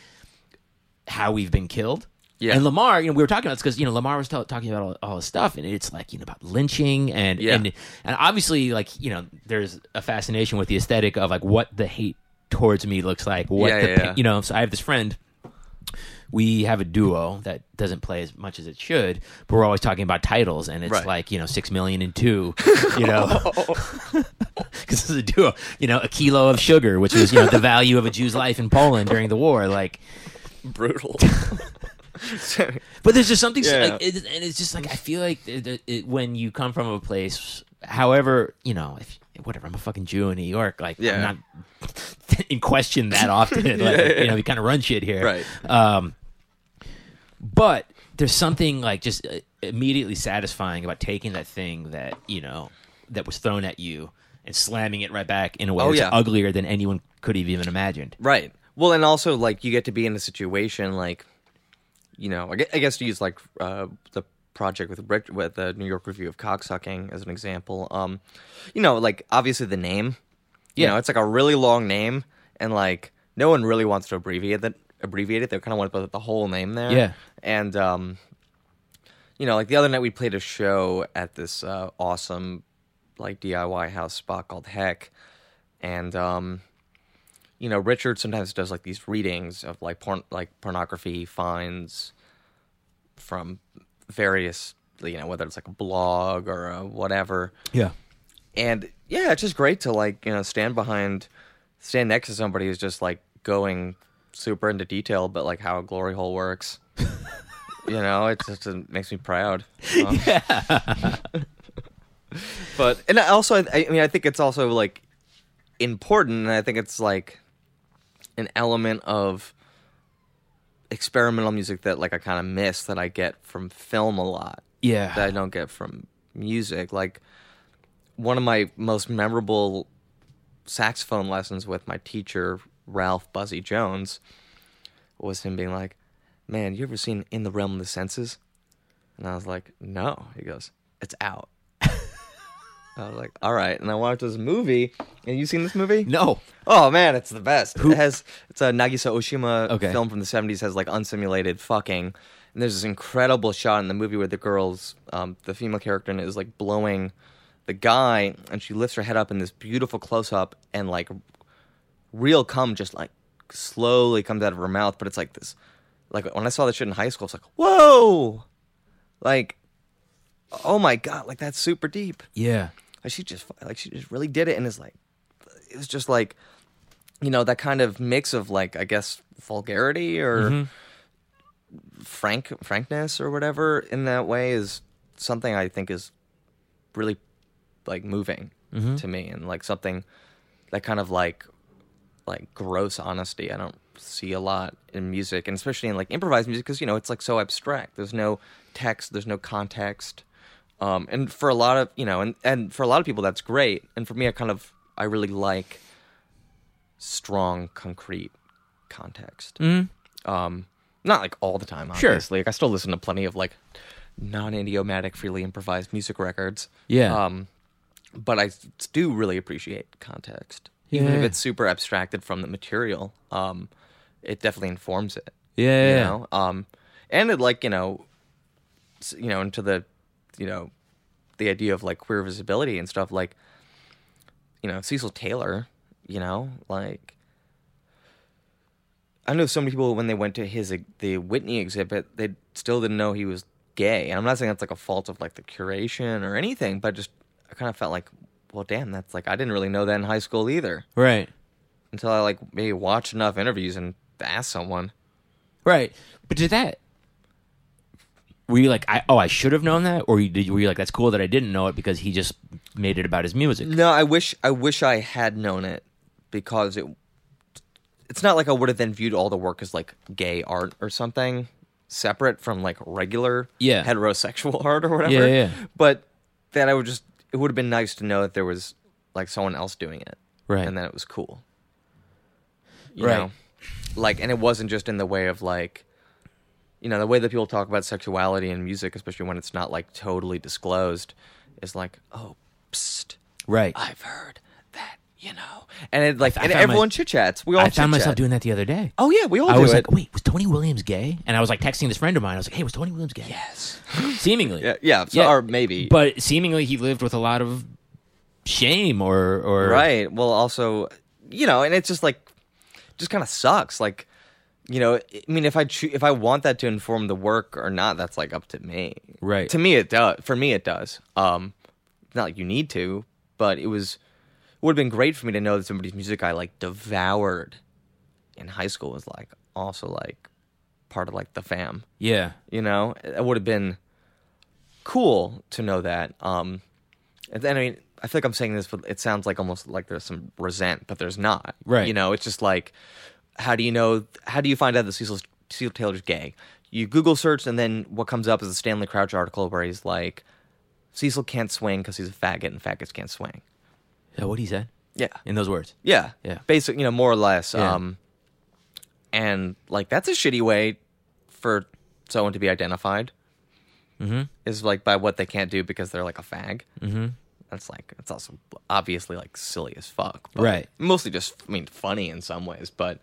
how we've been killed. Yeah. And Lamar, you know, we were talking about this because you know Lamar was t- talking about all, all this stuff, and it's like you know about lynching and Yeah. and and obviously like you know there's a fascination with the aesthetic of like what the hate towards me looks like. What Yeah, the yeah, yeah. you know, so I have this friend. We have a duo that doesn't play as much as it should, but we're always talking about titles, and it's Right. like you know six million and two, you know, because it's a duo. You know, a kilo of sugar, which was you know the value of a Jew's life in Poland during the war, like. Brutal. But there's just something, Yeah. like, it, and it's just like I feel like it, it, when you come from a place, however, you know, if whatever, I'm a fucking Jew in New York, like Yeah. I'm not in question that often. like, yeah, You know, we kind of run shit here, Right. Um, but there's something like just uh, immediately satisfying about taking that thing that you know that was thrown at you and slamming it right back in a way Oh, that's yeah. uglier than anyone could have even imagined. Right. Well, and also like you get to be in a situation like, you know, I gue- I guess to use like uh, the project with with the New York Review of Cocksucking as an example. Um, you know, like obviously the name. You Yeah. know, it's like a really long name, and like no one really wants to abbreviate that. Abbreviate it. They kind of want to put the whole name there. Yeah. And um, you know, like the other night we played a show at this uh, awesome like DIY house spot called Heck, and um, you know, Richard sometimes does like these readings of like porn, like pornography finds from various, you know, whether it's like a blog or a whatever. Yeah. And yeah, it's just great to like you know stand behind, stand next to somebody who's just like going super into detail, but like how a glory hole works. you know, it just it makes me proud. Um, but and I also, I, I mean, I think it's also like important, and I think it's like an element of experimental music that like I kind of miss that I get from film a lot Yeah. that I don't get from music. Like one of my most memorable saxophone lessons with my teacher Ralph Buzzy Jones was him being like, "Man, you ever seen In the Realm of the Senses?" And I was like, "No." He goes, "It's out." I was like, "All right." And I watched this movie. And you seen this movie? no. Oh man, it's the best. It has it's a Nagisa Oshima Okay. film from the seventies. Has like unsimulated fucking, and there's this incredible shot in the movie where the girl's, um, the female character is like blowing the guy, and she lifts her head up in this beautiful close up, and like real cum just like slowly comes out of her mouth. But it's like this, like when I saw that shit in high school, it's like whoa, like oh my god, like that's super deep. Yeah. Like she just like she just really did it, and it's like it was just like you know that kind of mix of like I guess vulgarity or mm-hmm. frank frankness or whatever in that way is something I think is really like moving mm-hmm. to me and like something that kind of like like gross honesty I don't see a lot in music and especially in like improvised music because you know it's like so abstract. There's no text there's no context. Um, and for a lot of you know and, and for a lot of people that's great. And for me I kind of I really like strong concrete context. Um, not like all the time Sure. obviously. Like I still listen to plenty of like non-idiomatic freely improvised music records. Yeah. um, but I do really appreciate context even if it's super abstracted from the material um, it definitely informs it Yeah. you yeah. know um and it like you know you know into the you know the idea of like queer visibility and stuff like you know cecil taylor you know like i know so many people when they went to his the whitney exhibit they still didn't know he was gay and i'm not saying that's like a fault of like the curation or anything but just i kind of felt like well damn that's like i didn't really know that in high school either Right. until i like maybe watched enough interviews and asked someone Right. But did that? Were you like, I, oh, I should have known that, or you, did, were you like, that's cool that I didn't know it because he just made it about his music? No, I wish I wish I had known it because it it's not like I would have then viewed all the work as like gay art or something separate from like regular Yeah. heterosexual art or whatever. Yeah, yeah. But that I would just it would have been nice to know that there was like someone else doing it. Right. And that it was cool. You Right. know? Like and it wasn't just in the way of like you know, the way that people talk about sexuality in music, especially when it's not like totally disclosed, is like, oh, psst, Right. I've heard you know, and it like I and found my- everyone chit chats. We all I found myself chit-chat. doing that the other day. Oh yeah, we all I do was it. like, wait, was Tony Williams gay? And I was like texting this friend of mine. I was like, hey, was Tony Williams gay? Yes. Seemingly. yeah, yeah, so, or maybe But seemingly he lived with a lot of shame or or Right. Well, also, you know, and it's just like, just kind of sucks. Like, you know, I mean, if I choo- if I want that to inform the work or not, that's like up to me. Right. To me, it does. For me, it does. Um, not like you need to, but it was would have been great for me to know that somebody's music I like devoured in high school was like also like part of like the fam. Yeah. You know, it would have been cool to know that. Um, and then I mean, I feel like I'm saying this, but it sounds like almost like there's some resent, but there's not. Right. You know, it's just like, how do you know? How do you find out that Cecil Cecil Taylor's gay? You Google search, and then what comes up is a Stanley Crouch article where he's like, Cecil can't swing because he's a faggot, and faggots can't swing. That what he said? Yeah. In those words. Yeah. Yeah. Basic, you know, more or less. Yeah. Um, and like that's a shitty way for someone to be identified. Mm-hmm. Is like by what they can't do because they're like a fag. Mm-hmm. That's like that's also obviously like silly as fuck. but Right. Mostly just I mean funny in some ways, but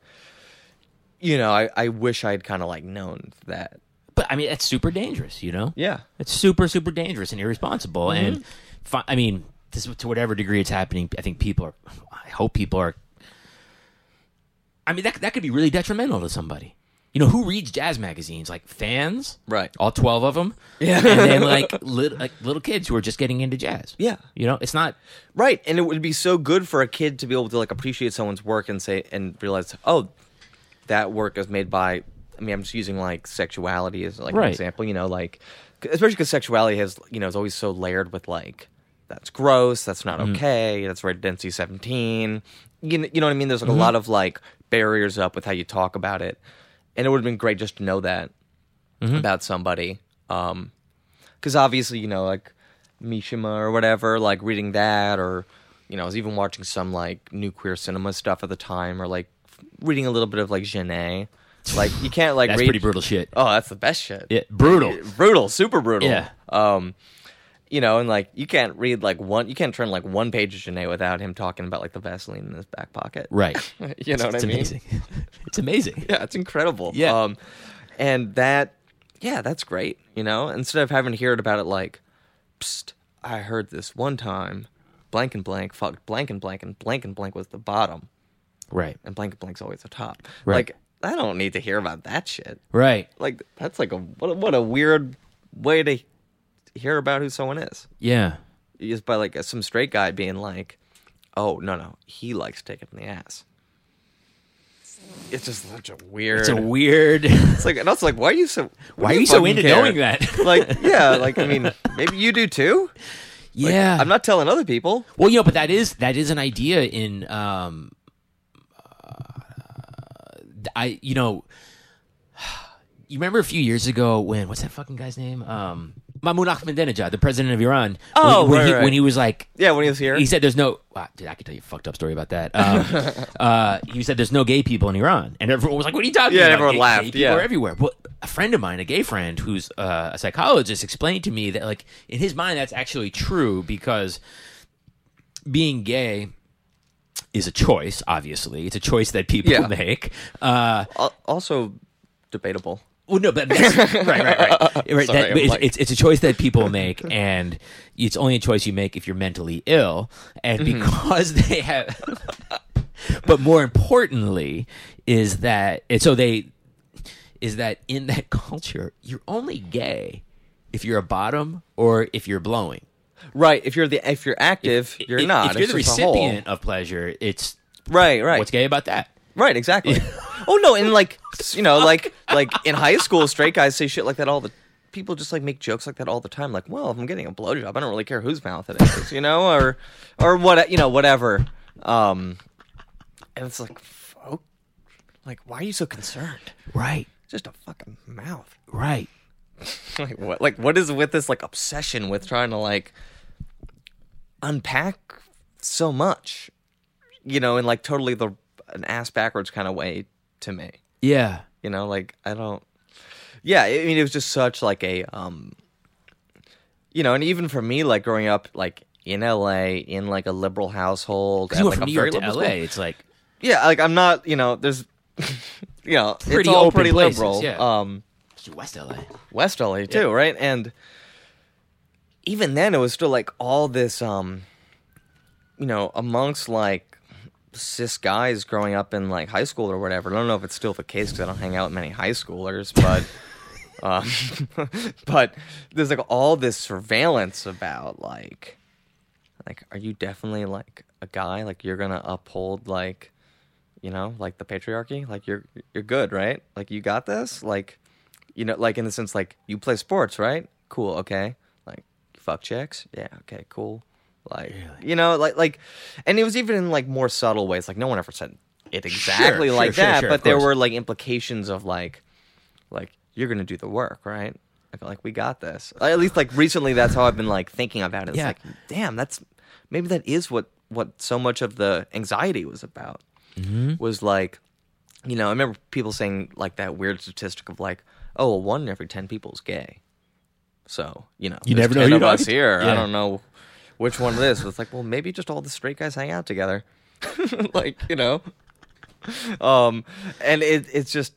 you know, I, I wish I'd kind of like known that. But I mean, that's super dangerous, you know? Yeah. It's super, super dangerous and irresponsible. And fi- I mean, this, to whatever degree it's happening, I think people are. I hope people are. I mean, that that could be really detrimental to somebody. You know, who reads jazz magazines? Like fans, Right. All twelve of them, Yeah. and then like little like little kids who are just getting into jazz. Yeah. you know, it's not. Right, and it would be so good for a kid to be able to like appreciate someone's work and say and realize, oh, that work is made by. I mean, I'm just using like sexuality as like Right. an example. You know, like especially because sexuality has you know is always so layered with like that's gross, that's not okay, that's rated NC seventeen. You know, you know what I mean? There's like a lot of like barriers up with how you talk about it, and it would have been great just to know that about somebody. Um, because obviously you know like Mishima or whatever, like reading that, or you know, I was even watching some like new queer cinema stuff at the time, or like reading a little bit of like Genet. Like you can't like That's read. pretty brutal shit. Oh, that's the best shit. Yeah, brutal. brutal, super brutal. Yeah. Um, you know, and like you can't read like one, you can't turn like one page of Genet without him talking about like the Vaseline in his back pocket. Right. you know what it's I mean? amazing. it's amazing. Yeah, it's incredible. Yeah. Um, and that, yeah, that's great. You know, instead of having to hear about it like, Psst, I heard this one time, blank and blank fucked blank and blank and blank and blank was the bottom, Right. and blank and blank's always the top. Right. Like, I don't need to hear about that shit. Right. Like, that's like a what, a what a weird way to hear about who someone is. Yeah. Just by like some straight guy being like, oh no no, he likes to take it in the ass. It's just such a weird. It's a weird. It's like, and also like, why are you so? Why are you so into care? knowing that? like, yeah, like I mean, maybe you do too. Like, yeah. I'm not telling other people. Well, you know, but that is that is an idea in um, uh, I you know, you remember a few years ago when what's that fucking guy's name? Um, Mahmoud Ahmadinejad, the president of Iran. Oh, when, when right, he, right. when he was like. Yeah, when he was here. He said, "There's no." Wow, dude, I could tell you a fucked up story about that. Um, uh, he said, "There's no gay people in Iran," and everyone was like, "What are you talking Yeah, about?" everyone Gay- laughed, Gay people yeah. are everywhere. Well, a friend of mine, a gay friend, who's uh, a psychologist, explained to me that, like, in his mind, that's actually true because being gay is a choice. Obviously, it's a choice that people Yeah. make. Uh, also debatable. Well, no, but that's, right, right, right. right Sorry, that, it's, it's it's a choice that people make, and it's only a choice you make if you're mentally ill, and Mm-hmm. because they have. but more importantly, is that and so they is that in that culture you're only gay if you're a bottom or if you're blowing. Right. If you're the if you're active, you're if, not. If you're It's the just a hole. recipient of pleasure, it's Right. Right. what's gay about that? Right, exactly. oh no, and like you know, like like in high school, straight guys say shit like that all the. People just like make jokes like that all the time. Like, well, if I'm getting a blowjob, I don't really care whose mouth it is, you know, or or what you know, whatever. Um, and it's like, oh, like, why are you so concerned? Right, just a fucking mouth. right. like what? Like what is with this like obsession with trying to like unpack so much, you know, in like totally the an ass backwards kind of way to me. Yeah, You know, like I don't. Yeah, I mean, it was just such like a, um, you know, and even for me, like growing up, like in LA in like a liberal household. At, like, from a New very York to liberal LA. school. It's like Yeah, like I'm not. You know, there's. you know, Pretty it's all open pretty places, liberal. yeah. Um, West LA. West LA too, right? And even then, it was still like all this, um, you know, amongst like cis guys growing up in like high school or whatever. I don't know if it's still the case because I don't hang out with many high schoolers, but. um, but there's like all this surveillance about like, like, are you definitely like a guy? Like you're gonna uphold like, you know, like the patriarchy? Like you're you're good, right? Like you got this? Like, you know, like in the sense like you play sports, right? Cool, okay. Like fuck chicks, yeah, okay, cool. Like you know, like like, and it was even in like more subtle ways. Like no one ever said it exactly sure, like sure, that, sure, but there course. were like implications of like, like you're gonna do the work, right? Like, like we got this. At least like recently, that's how I've been like thinking about it. It's Yeah. like, damn, that's maybe that is what what so much of the anxiety was about. Mm-hmm. Was like, you know, I remember people saying like that weird statistic of like, oh, well, one in every ten people is gay. So you know, You never know 10 who of us here. Yeah. I don't know which one it is. It's like, well, maybe just all the straight guys hang out together, like you know. Um, and it it's just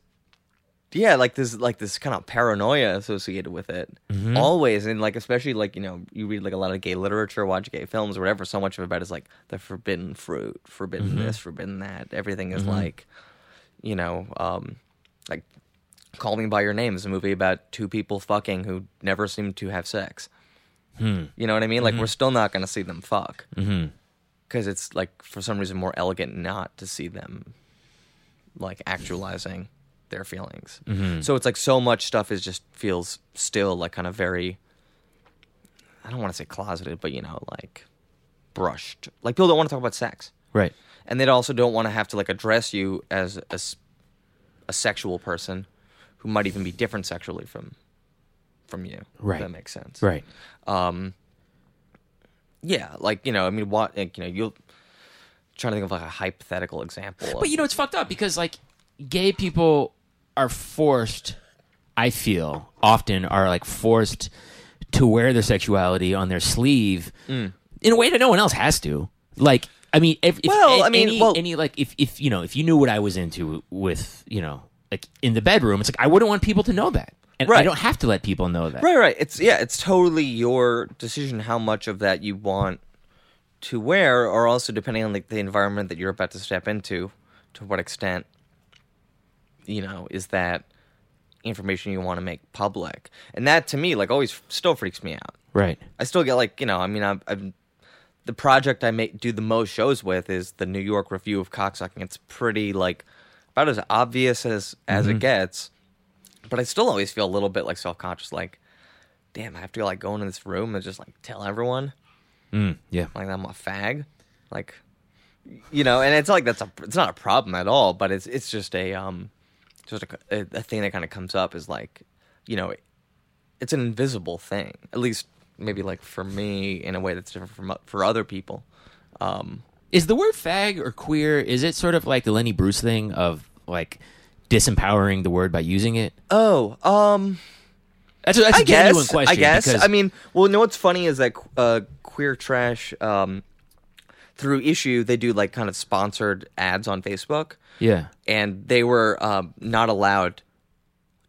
yeah, like this like this kind of paranoia associated with it. Mm-hmm. Always and like especially like, you know, you read like a lot of gay literature, watch gay films or whatever, so much of it is like the forbidden fruit, forbidden Mm-hmm. this, forbidden that. Everything is like you know, um like Call Me by Your Name is a movie about two people fucking who never seem to have sex. Hmm. You know what I mean? Like we're still not going to see them fuck Mm-hmm. because it's like for some reason more elegant not to see them like actualizing their feelings. Mm-hmm. So it's like so much stuff is just feels still like kind of very I don't want to say closeted, but you know, like brushed. Like people don't want to talk about sex. Right. And they also don't want to have to like address you as a, a sexual person who might even be different sexually from from you. if Right. that makes sense. Right. Um, yeah, like you know, I mean, what like, you know, you'll trying to think of like a hypothetical example. of- But you know, it's fucked up because like gay people are forced. I feel often are like forced to wear their sexuality on their sleeve Mm. in a way that no one else has to. Like, I mean, if, if Well, a- I mean, any, well- any like if if you know if you knew what I was into with you know like in the bedroom, it's like I wouldn't want people to know that, and I don't have to let people know that. Right, right. It's yeah, it's totally your decision how much of that you want to wear, or also depending on like the environment that you're about to step into, to what extent, you know, is that information you want to make public, and that to me, like, always still freaks me out. Right. I still get like you know, I mean, I've, I've the project I make do the most shows with is the New York Review of Cocksucking. It's pretty like about as obvious as as it mm-hmm. gets, but I still always feel a little bit like self conscious, like, damn, I have to like go into this room and just like tell everyone Mm, yeah. like I'm a fag, like, you know, and it's like that's a it's not a problem at all, but it's it's just a um just a, a, a thing that kind of comes up is like, you know, it's an invisible thing, at least maybe like for me in a way that's different from for other people. Um, Is the word fag or queer? Is it sort of like the Lenny Bruce thing of like disempowering the word by using it? oh, um, That's a, that's a I genuine guess. question. I guess. I mean, well, you know what's funny is that uh, queer trash um, through issue they do like kind of sponsored ads on Facebook. yeah, and they were um, not allowed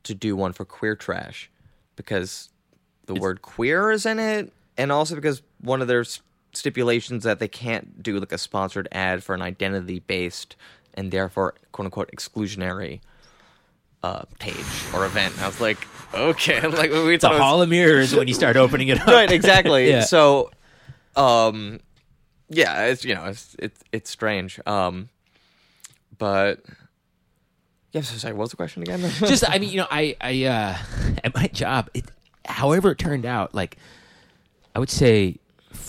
to do one for queer trash because the word queer is in it, and also because one of their stipulations that they can't do like a sponsored ad for an identity based and therefore quote unquote exclusionary uh, page or event. And I was like, okay, like we it's a hall of mirrors when you start opening it up. right exactly Yeah. so um yeah it's you know it's it's it's strange um but yeah so sorry what was the question again just I mean, you know, I I uh at my job, it however it turned out, like I would say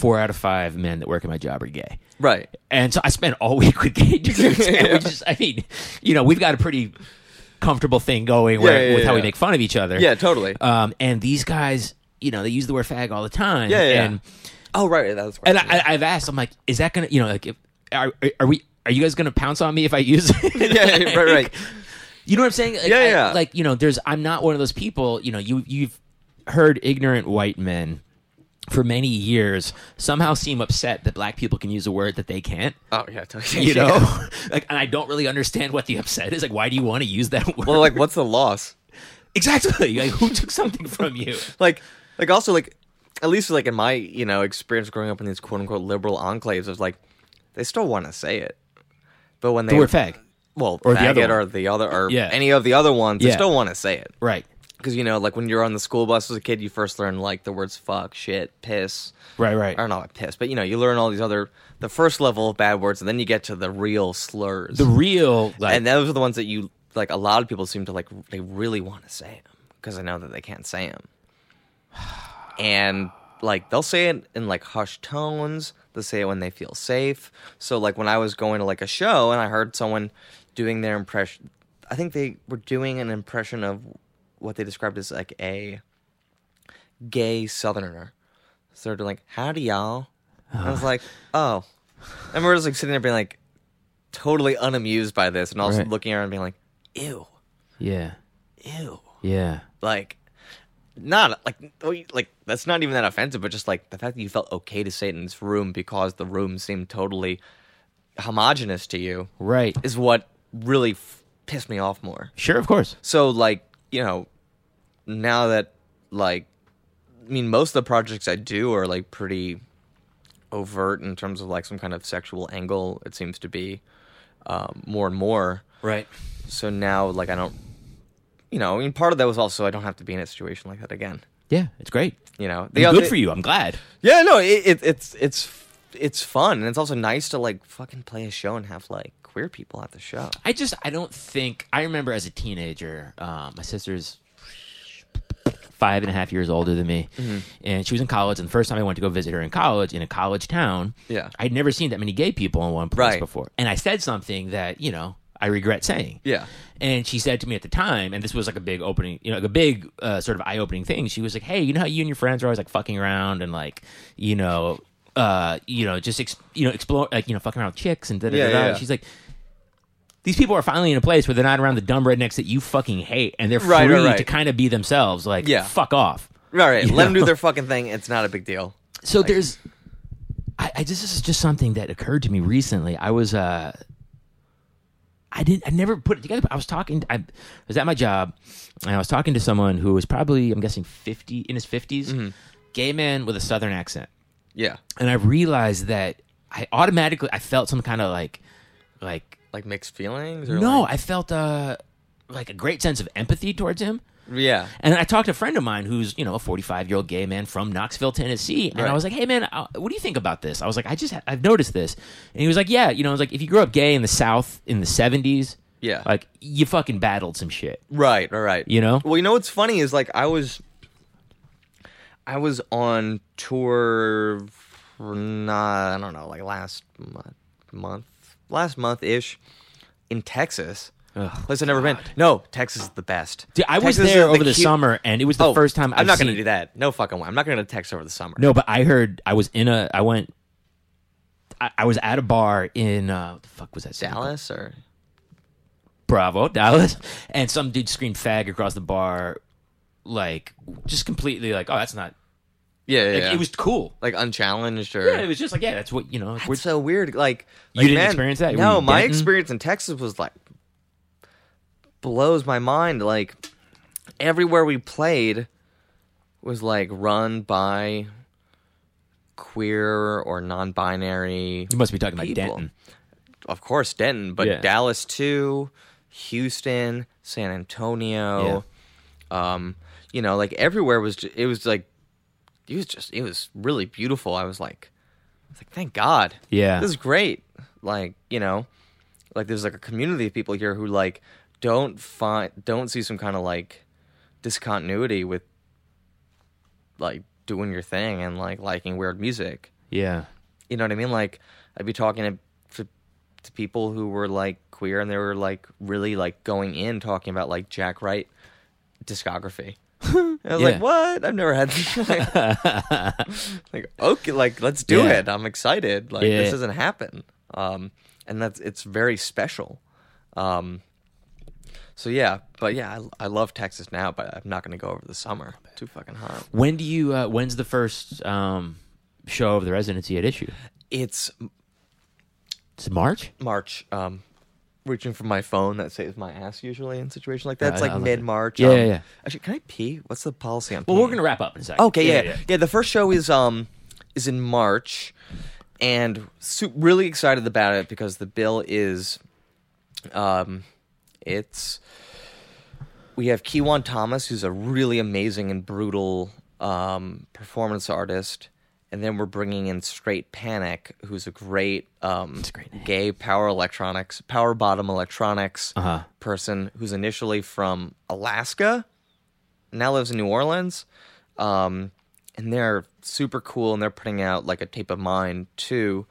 four out of five men that work at my job are gay. right And so I spent all week with gay dudes. we just, I mean, you know, we've got a pretty comfortable thing going where, Yeah, yeah, with how we make fun of each other. yeah totally Um, and these guys, you know, they use the word fag all the time. Yeah, yeah, yeah. And, oh right that was and I, I've asked, I'm like, is that gonna, you know, like, if, are, are we, are you guys gonna pounce on me if I use it? yeah right right You know what I'm saying? Like, Yeah, I- yeah. like you know, there's I'm not one of those people. You know, you you've heard ignorant white men for many years somehow seem upset that black people can use a word that they can't. Oh yeah, totally. You Yeah. know, like, and I don't really understand what the upset is. Like, why do you want to use that word? Well, like, what's the loss? exactly. Like, who took something from you? Like, like also like, at least like in my you know experience growing up in these quote unquote liberal enclaves, it's like they still want to say it, but when they The word fag. well, or the other one. or the other or Yeah. any of the other ones, they still want to say it. Right. Because you know, like when you're on the school bus as a kid, you first learn like the words fuck, shit, piss, Right. Right. or not piss, but you know, you learn all these other the first level of bad words, and then you get to the real slurs. The real like and those are the ones that you like. A lot of people seem to like. They really want to say them because they know that they can't say them, and like they'll say it in like hushed tones. They'll say it when they feel safe. So like when I was going to like a show and I heard someone doing their impression, I think they were doing an impression of what they described as like a gay Southerner. So they're like, "Howdy, y'all." And I was like, "Oh," and we're just like sitting there being like totally unamused by this, and also Right. looking around and being like, "Ew, yeah. ew." Yeah. Like, not like oh, you- like that's not even that offensive, but just like the fact that you felt okay to say it in this room because the room seemed totally homogenous to you Right. is what really f- pissed me off more. Sure. Of course. So like you know, now that like, I mean, most of the projects I do are like pretty overt in terms of like some kind of sexual angle. It seems to be um, more and more. Right. So now, like, I don't, you know, I mean, part of that was also I don't have to be in a situation like that again. Yeah. It's great. You know, good for you. I'm glad. Yeah, no, it, it, it's it's it's fun, and it's also nice to like fucking play a show and have like queer people at the show. I just I don't think I remember as a teenager. Um, my sister's five and a half years older than me, Mm-hmm. and she was in college. And the first time I went to go visit her in college in a college town, Yeah. I'd never seen that many gay people in one place Right. before. And I said something that you know I regret saying. Yeah. And she said to me at the time, and this was like a big opening, you know, like a big uh, sort of eye opening thing. She was like, "Hey, you know how you and your friends are always like fucking around and like, you know, uh, you know, just ex- you know, explore like you know, fucking around with chicks and da da da." da." She's like, these people are finally in a place where they're not around the dumb rednecks that you fucking hate, and they're free Right, right, right. to kind of be themselves. Like, Yeah. fuck off. Right, right. You Let them know? do their fucking thing. It's not a big deal. So there's, I, I just this is just something that occurred to me recently. I was, uh, I didn't, I never put it together. But I was talking, I was at my job, and I was talking to someone who was probably, I'm guessing, fifty in his 50s Mm-hmm. gay man with a southern accent, Yeah, and I realized that I automatically I felt some kind of like, like like mixed feelings. Or no, like- I felt uh like a great sense of empathy towards him. yeah, And I talked to a friend of mine who's, you know, a 45 year old gay man from Knoxville, Tennessee. And I was like, hey, man, uh, what do you think about this? I was like, I just, I've noticed this. And he was like, yeah, you know, I was like, if you grew up gay in the South in the 70s, yeah. like, you fucking battled some shit, right, right, right. you know? Well, you know what's funny is like I was, I was on tour, for not I don't know, like last month, month last month ish, in Texas. Ugh, Place I've never been. No, Texas is the best. Dude, I was Texas there is over the cute- summer, and it was the Oh, first time I'm I've not going to seen- do that. No fucking way. I'm not going to text over the summer. No, but I heard, I was in a, I went, I, I was at a bar in, uh, what the fuck was that? city? Dallas or Bravo, Dallas. And some dude screamed fag across the bar, like, just completely like, oh, that's not, yeah, yeah, like, yeah. it was cool. like unchallenged or Yeah, it was just like, yeah, that's what, you know, we're, It's so weird. Like You like, didn't man, experience that? Were No, you my Denton? experience in Texas was like blows my mind. Like everywhere we played was like run by queer or non-binary. you must be talking about people. Denton. Of course, Denton, but Yeah. Dallas too, Houston, San Antonio. Um, you know, like everywhere was. It was like it was just it was really beautiful. I was like, I was like, thank God. Yeah. this is great. Like you know, like there's like a community of people here who like don't find don't see some kind of like discontinuity with like doing your thing and like liking weird music. Yeah. You know what I mean? Like I'd be talking to, to to people who were like queer and they were like really like going in talking about like Jack Wright discography. I was Yeah. like, "What? I've never had like okay, like let's do Yeah. it. I'm excited. Like Yeah. this doesn't happen." Um and that's it's very special. Um So yeah, but yeah, I, I love Texas now, but I'm not going to go over the summer. Too fucking hot. When do you? Uh, when's the first um, show of the residency at issue? It's It's March. March. Um, reaching for my phone that saves my ass usually in situations like that. Yeah, it's like like mid March. Yeah, yeah, yeah. Actually, can I pee? What's the policy on? Well, we're gonna wrap up in a second. Okay, yeah, yeah, The first show is um is in March, and su- really excited about it because the bill is, um, it's we have Keijaun Thomas, who's a really amazing and brutal um performance artist. And then we're bringing in Straight Panic, who's a great, um, a great gay power electronics, power bottom electronics Uh-huh. person who's initially from Alaska, now lives in New Orleans. Um, and they're super cool and they're putting out like a tape of mine too.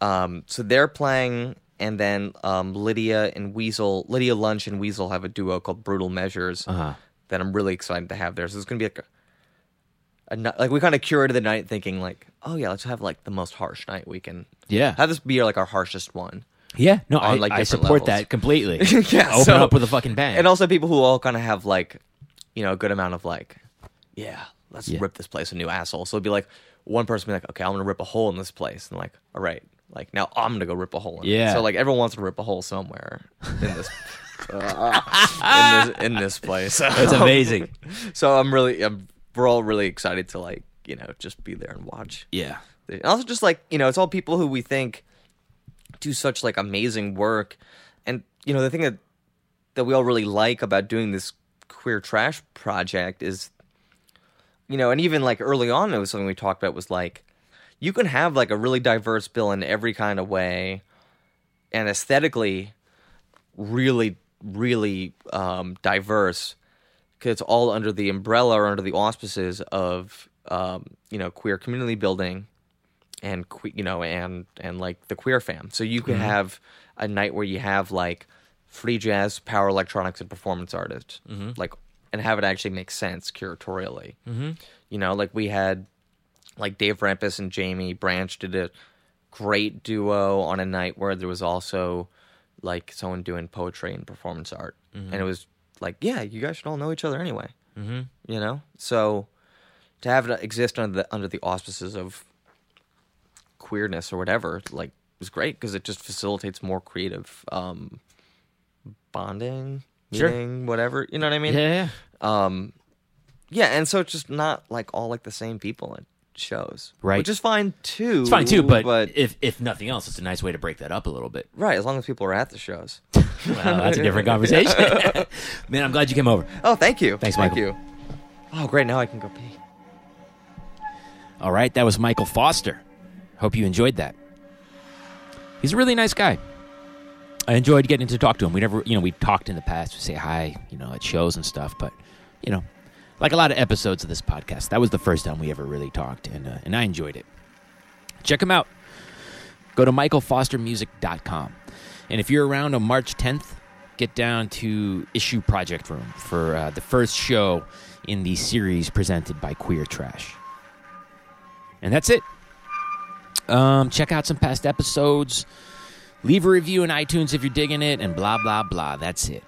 Um, so they're playing and then um, Lydia and Weasel, Lydia Lunch and Weasel have a duo called Brutal Measures Uh-huh. that I'm really excited to have there. So it's going to be like a, like we kind of curated the night thinking like, oh yeah, let's have like the most harsh night we can. Yeah. Have this be like our harshest one. Yeah. No, I, on, like, I different support levels. that completely. yeah, Open so- up with a fucking bang. And also people who all kind of have like, you know, a good amount of like, yeah, let's Yeah. rip this place a new asshole. So it'd be like one person be like, okay, I'm gonna rip a hole in this place, and like, all right, like now I'm gonna go rip a hole. In it. Yeah. So like everyone wants to rip a hole somewhere in this. in this in this place. That's amazing. so I'm really, I'm, we're all really excited to like, you know, just be there and watch. yeah. And also just like you know, it's all people who we think do such like amazing work, and you know the thing that that we all really like about doing this queer trash project is, you know, and even like early on, it was something we talked about was like, you can have like a really diverse bill in every kind of way, and aesthetically, really, really um, diverse because it's all under the umbrella or under the auspices of um, you know queer community building and que- you know and and like the queer fam. So you could have a night where you have like free jazz power electronics and performance artists. Like and have it actually make sense curatorially. Mm-hmm. you know like we had like dave Rempis and jamie branch did a great duo on a night where there was also like someone doing poetry and performance art. And it was like yeah you guys should all know each other anyway mm-hmm. you know so to have it exist under the under the auspices of queerness or whatever like was great because it just facilitates more creative um bonding Sure. meeting whatever you know what i mean Yeah. yeah. um yeah and so it's just not like all like the same people at shows Right. which is fine too It's fine too, but, but if if nothing else, it's a nice way to break that up a little bit. right as long as people are at the shows Well, that's a different conversation. Man, I'm glad you came over. oh thank you Thanks, thank Michael. you oh great now i can go pee All right, that was Michael Foster. Hope you enjoyed that. He's a really nice guy. I enjoyed getting to talk to him. We never, you know, we talked in the past. We say hi, you know, at shows and stuff. But, you know, like a lot of episodes of this podcast, that was the first time we ever really talked, and uh, and I enjoyed it. Check him out. Go to michaelfostermusic.com. And if you're around on March 10th, get down to Issue Project Room for uh, the first show in the series presented by Queer Trash. And that's it. Um, check out some past episodes. Leave a review in iTunes if you're digging it, and blah, blah, blah. That's it.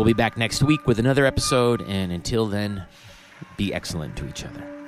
We'll be back next week with another episode, and until then, be excellent to each other.